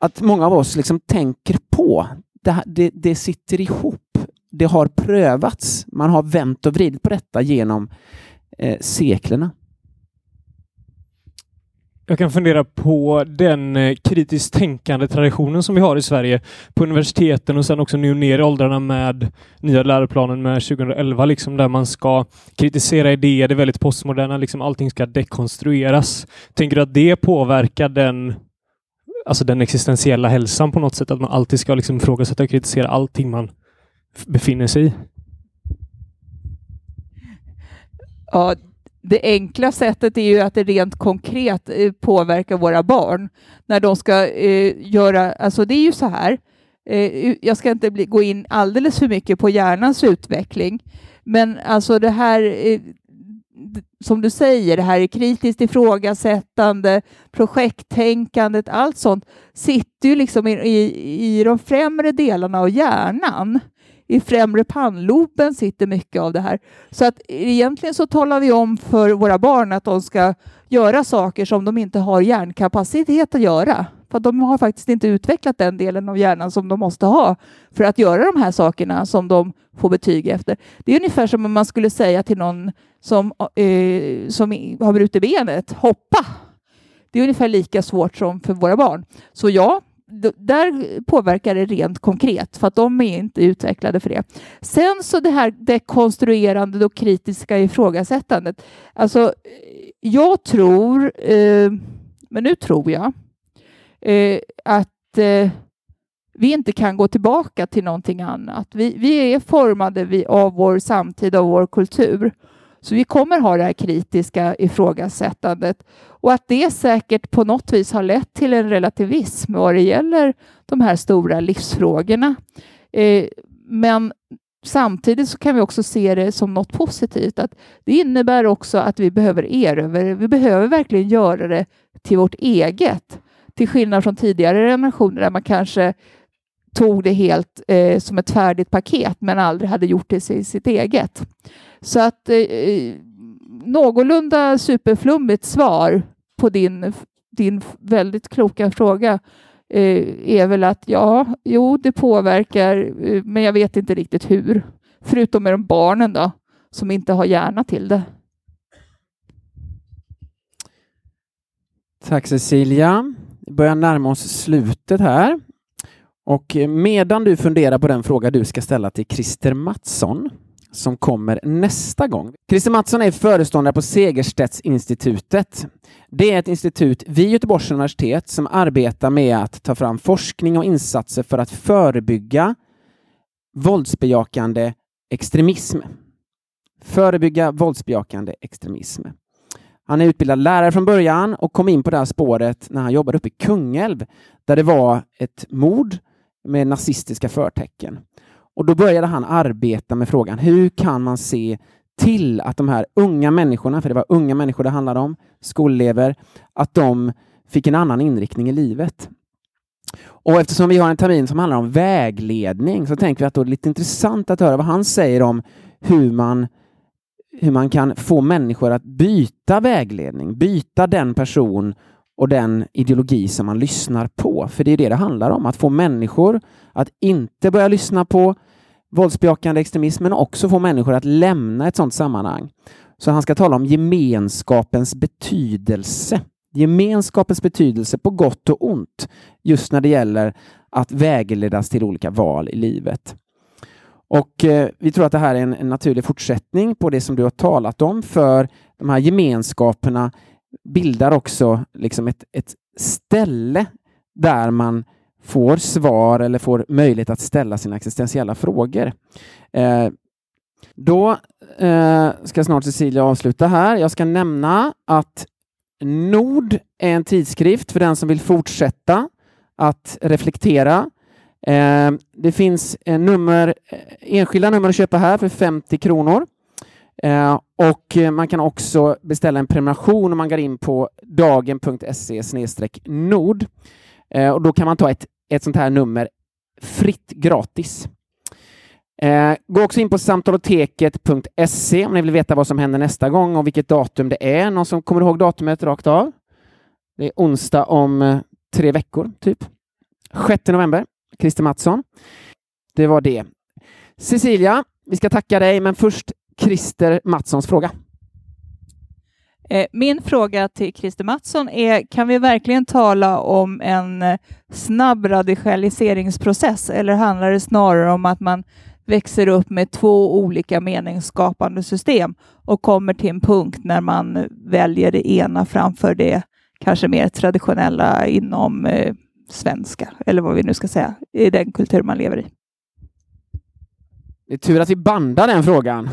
att många av oss liksom tänker på. Det, det, det sitter ihop. Det har prövats. Man har vänt och vridit på detta genom eh, seklerna. Jag kan fundera på den eh, kritiskt tänkande traditionen som vi har i Sverige på universiteten och sen också nu ner i åldrarna med nya läroplanen med 2011, liksom där man ska kritisera idéer, det är väldigt postmoderna, liksom allting ska dekonstrueras. Tänker du att det påverkar den, alltså den existentiella hälsan på något sätt? Att man alltid ska liksom ifrågasätta och kritisera allting man befinner sig i? Ja, det enkla sättet är ju att det rent konkret eh, påverkar våra barn. När de ska eh, göra, alltså det är ju så här, eh, jag ska inte bli, gå in alldeles för mycket på hjärnans utveckling, men alltså det här eh, som du säger, det här är kritiskt ifrågasättande, projekttänkandet, allt sånt sitter ju liksom i, i, i de främre delarna av hjärnan i främre pannloben sitter mycket av det här. Så att egentligen så talar vi om för våra barn att de ska göra saker som de inte har hjärnkapacitet att göra. För de har faktiskt inte utvecklat den delen av hjärnan som de måste ha för att göra de här sakerna som de får betyg efter. Det är ungefär som om man skulle säga till någon som, eh, som har brutit benet, hoppa! Det är ungefär lika svårt som för våra barn. Så ja, där påverkar det rent konkret för att de är inte utvecklade för det. Sen så det här dekonstruerande och kritiska ifrågasättandet. Alltså, jag tror, eh, men nu tror jag, eh, att eh, vi inte kan gå tillbaka till någonting annat. Vi, vi är formade av vår samtid och vår kultur. Så vi kommer ha det här kritiska ifrågasättandet och att det säkert på något vis har lett till en relativism vad det gäller de här stora livsfrågorna. Eh, men samtidigt så kan vi också se det som något positivt. Att det innebär också att vi behöver erövra Vi behöver verkligen göra det till vårt eget. Till skillnad från tidigare generationer där man kanske tog det helt eh, som ett färdigt paket men aldrig hade gjort det till sitt eget. Så att eh, eh, någorlunda superflummigt svar på din, din väldigt kloka fråga eh, är väl att ja, jo, det påverkar, eh, men jag vet inte riktigt hur. Förutom med de barnen då, som inte har hjärna till det. Tack Cecilia. Vi börjar närma oss slutet här. Och medan du funderar på den fråga du ska ställa till Christer Mattsson som kommer nästa gång. Christer Mattsson är föreståndare på Segerstedtinstitutet. Det är ett institut vid Göteborgs universitet som arbetar med att ta fram forskning och insatser för att förebygga våldsbejakande extremism. Förebygga våldsbejakande extremism. Han är utbildad lärare från början och kom in på det här spåret när han jobbade uppe i Kungälv där det var ett mord med nazistiska förtecken. Och då började han arbeta med frågan, hur kan man se till att de här unga människorna, för det var unga människor det handlade om, skolelever, att de fick en annan inriktning i livet. Och eftersom vi har en termin som handlar om vägledning så tänker vi att det är lite intressant att höra vad han säger om hur man, hur man kan få människor att byta vägledning, byta den person och den ideologi som man lyssnar på. För det är det det handlar om, att få människor att inte börja lyssna på våldsbejakande extremism, men också få människor att lämna ett sådant sammanhang. Så han ska tala om gemenskapens betydelse. Gemenskapens betydelse på gott och ont, just när det gäller att vägledas till olika val i livet. Och eh, Vi tror att det här är en, en, naturlig fortsättning på det som du har talat om, för de här gemenskaperna bildar också liksom ett, ett ställe där man får svar eller får möjlighet att ställa sina existentiella frågor. Eh, då eh, ska snart Cecilia avsluta här. Jag ska nämna att Nord är en tidskrift för den som vill fortsätta att reflektera. Eh, det finns en nummer, eh, enskilda nummer att köpa här för 50 kronor. Eh, och eh, man kan också beställa en prenumeration om man går in på dagen.se nord. Eh, och då kan man ta ett, ett sånt här nummer fritt gratis. Eh, gå också in på samtaloteket.se om ni vill veta vad som händer nästa gång och vilket datum det är. Någon som kommer ihåg datumet rakt av? Det är onsdag om eh, tre veckor, typ. 6 november. Christer Mattsson. Det var det. Cecilia, vi ska tacka dig, men först Christer Mattssons fråga. Eh, Min fråga till Christer Mattsson är, kan vi verkligen tala om en eh, snabb radikaliseringsprocess eller handlar det snarare om att man växer upp med två olika meningsskapande system och kommer till en punkt när man väljer det ena framför det kanske mer traditionella inom eh, svenska, eller vad vi nu ska säga, i den kultur man lever i. Det är tur att vi bandar den frågan.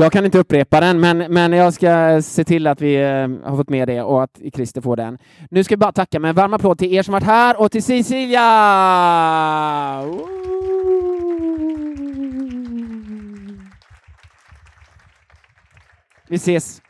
Jag kan inte upprepa den, men, men jag ska se till att vi eh, har fått med det och att Christer får den. Nu ska vi bara tacka med en varm applåd till er som varit här och till Cecilia! Vi ses!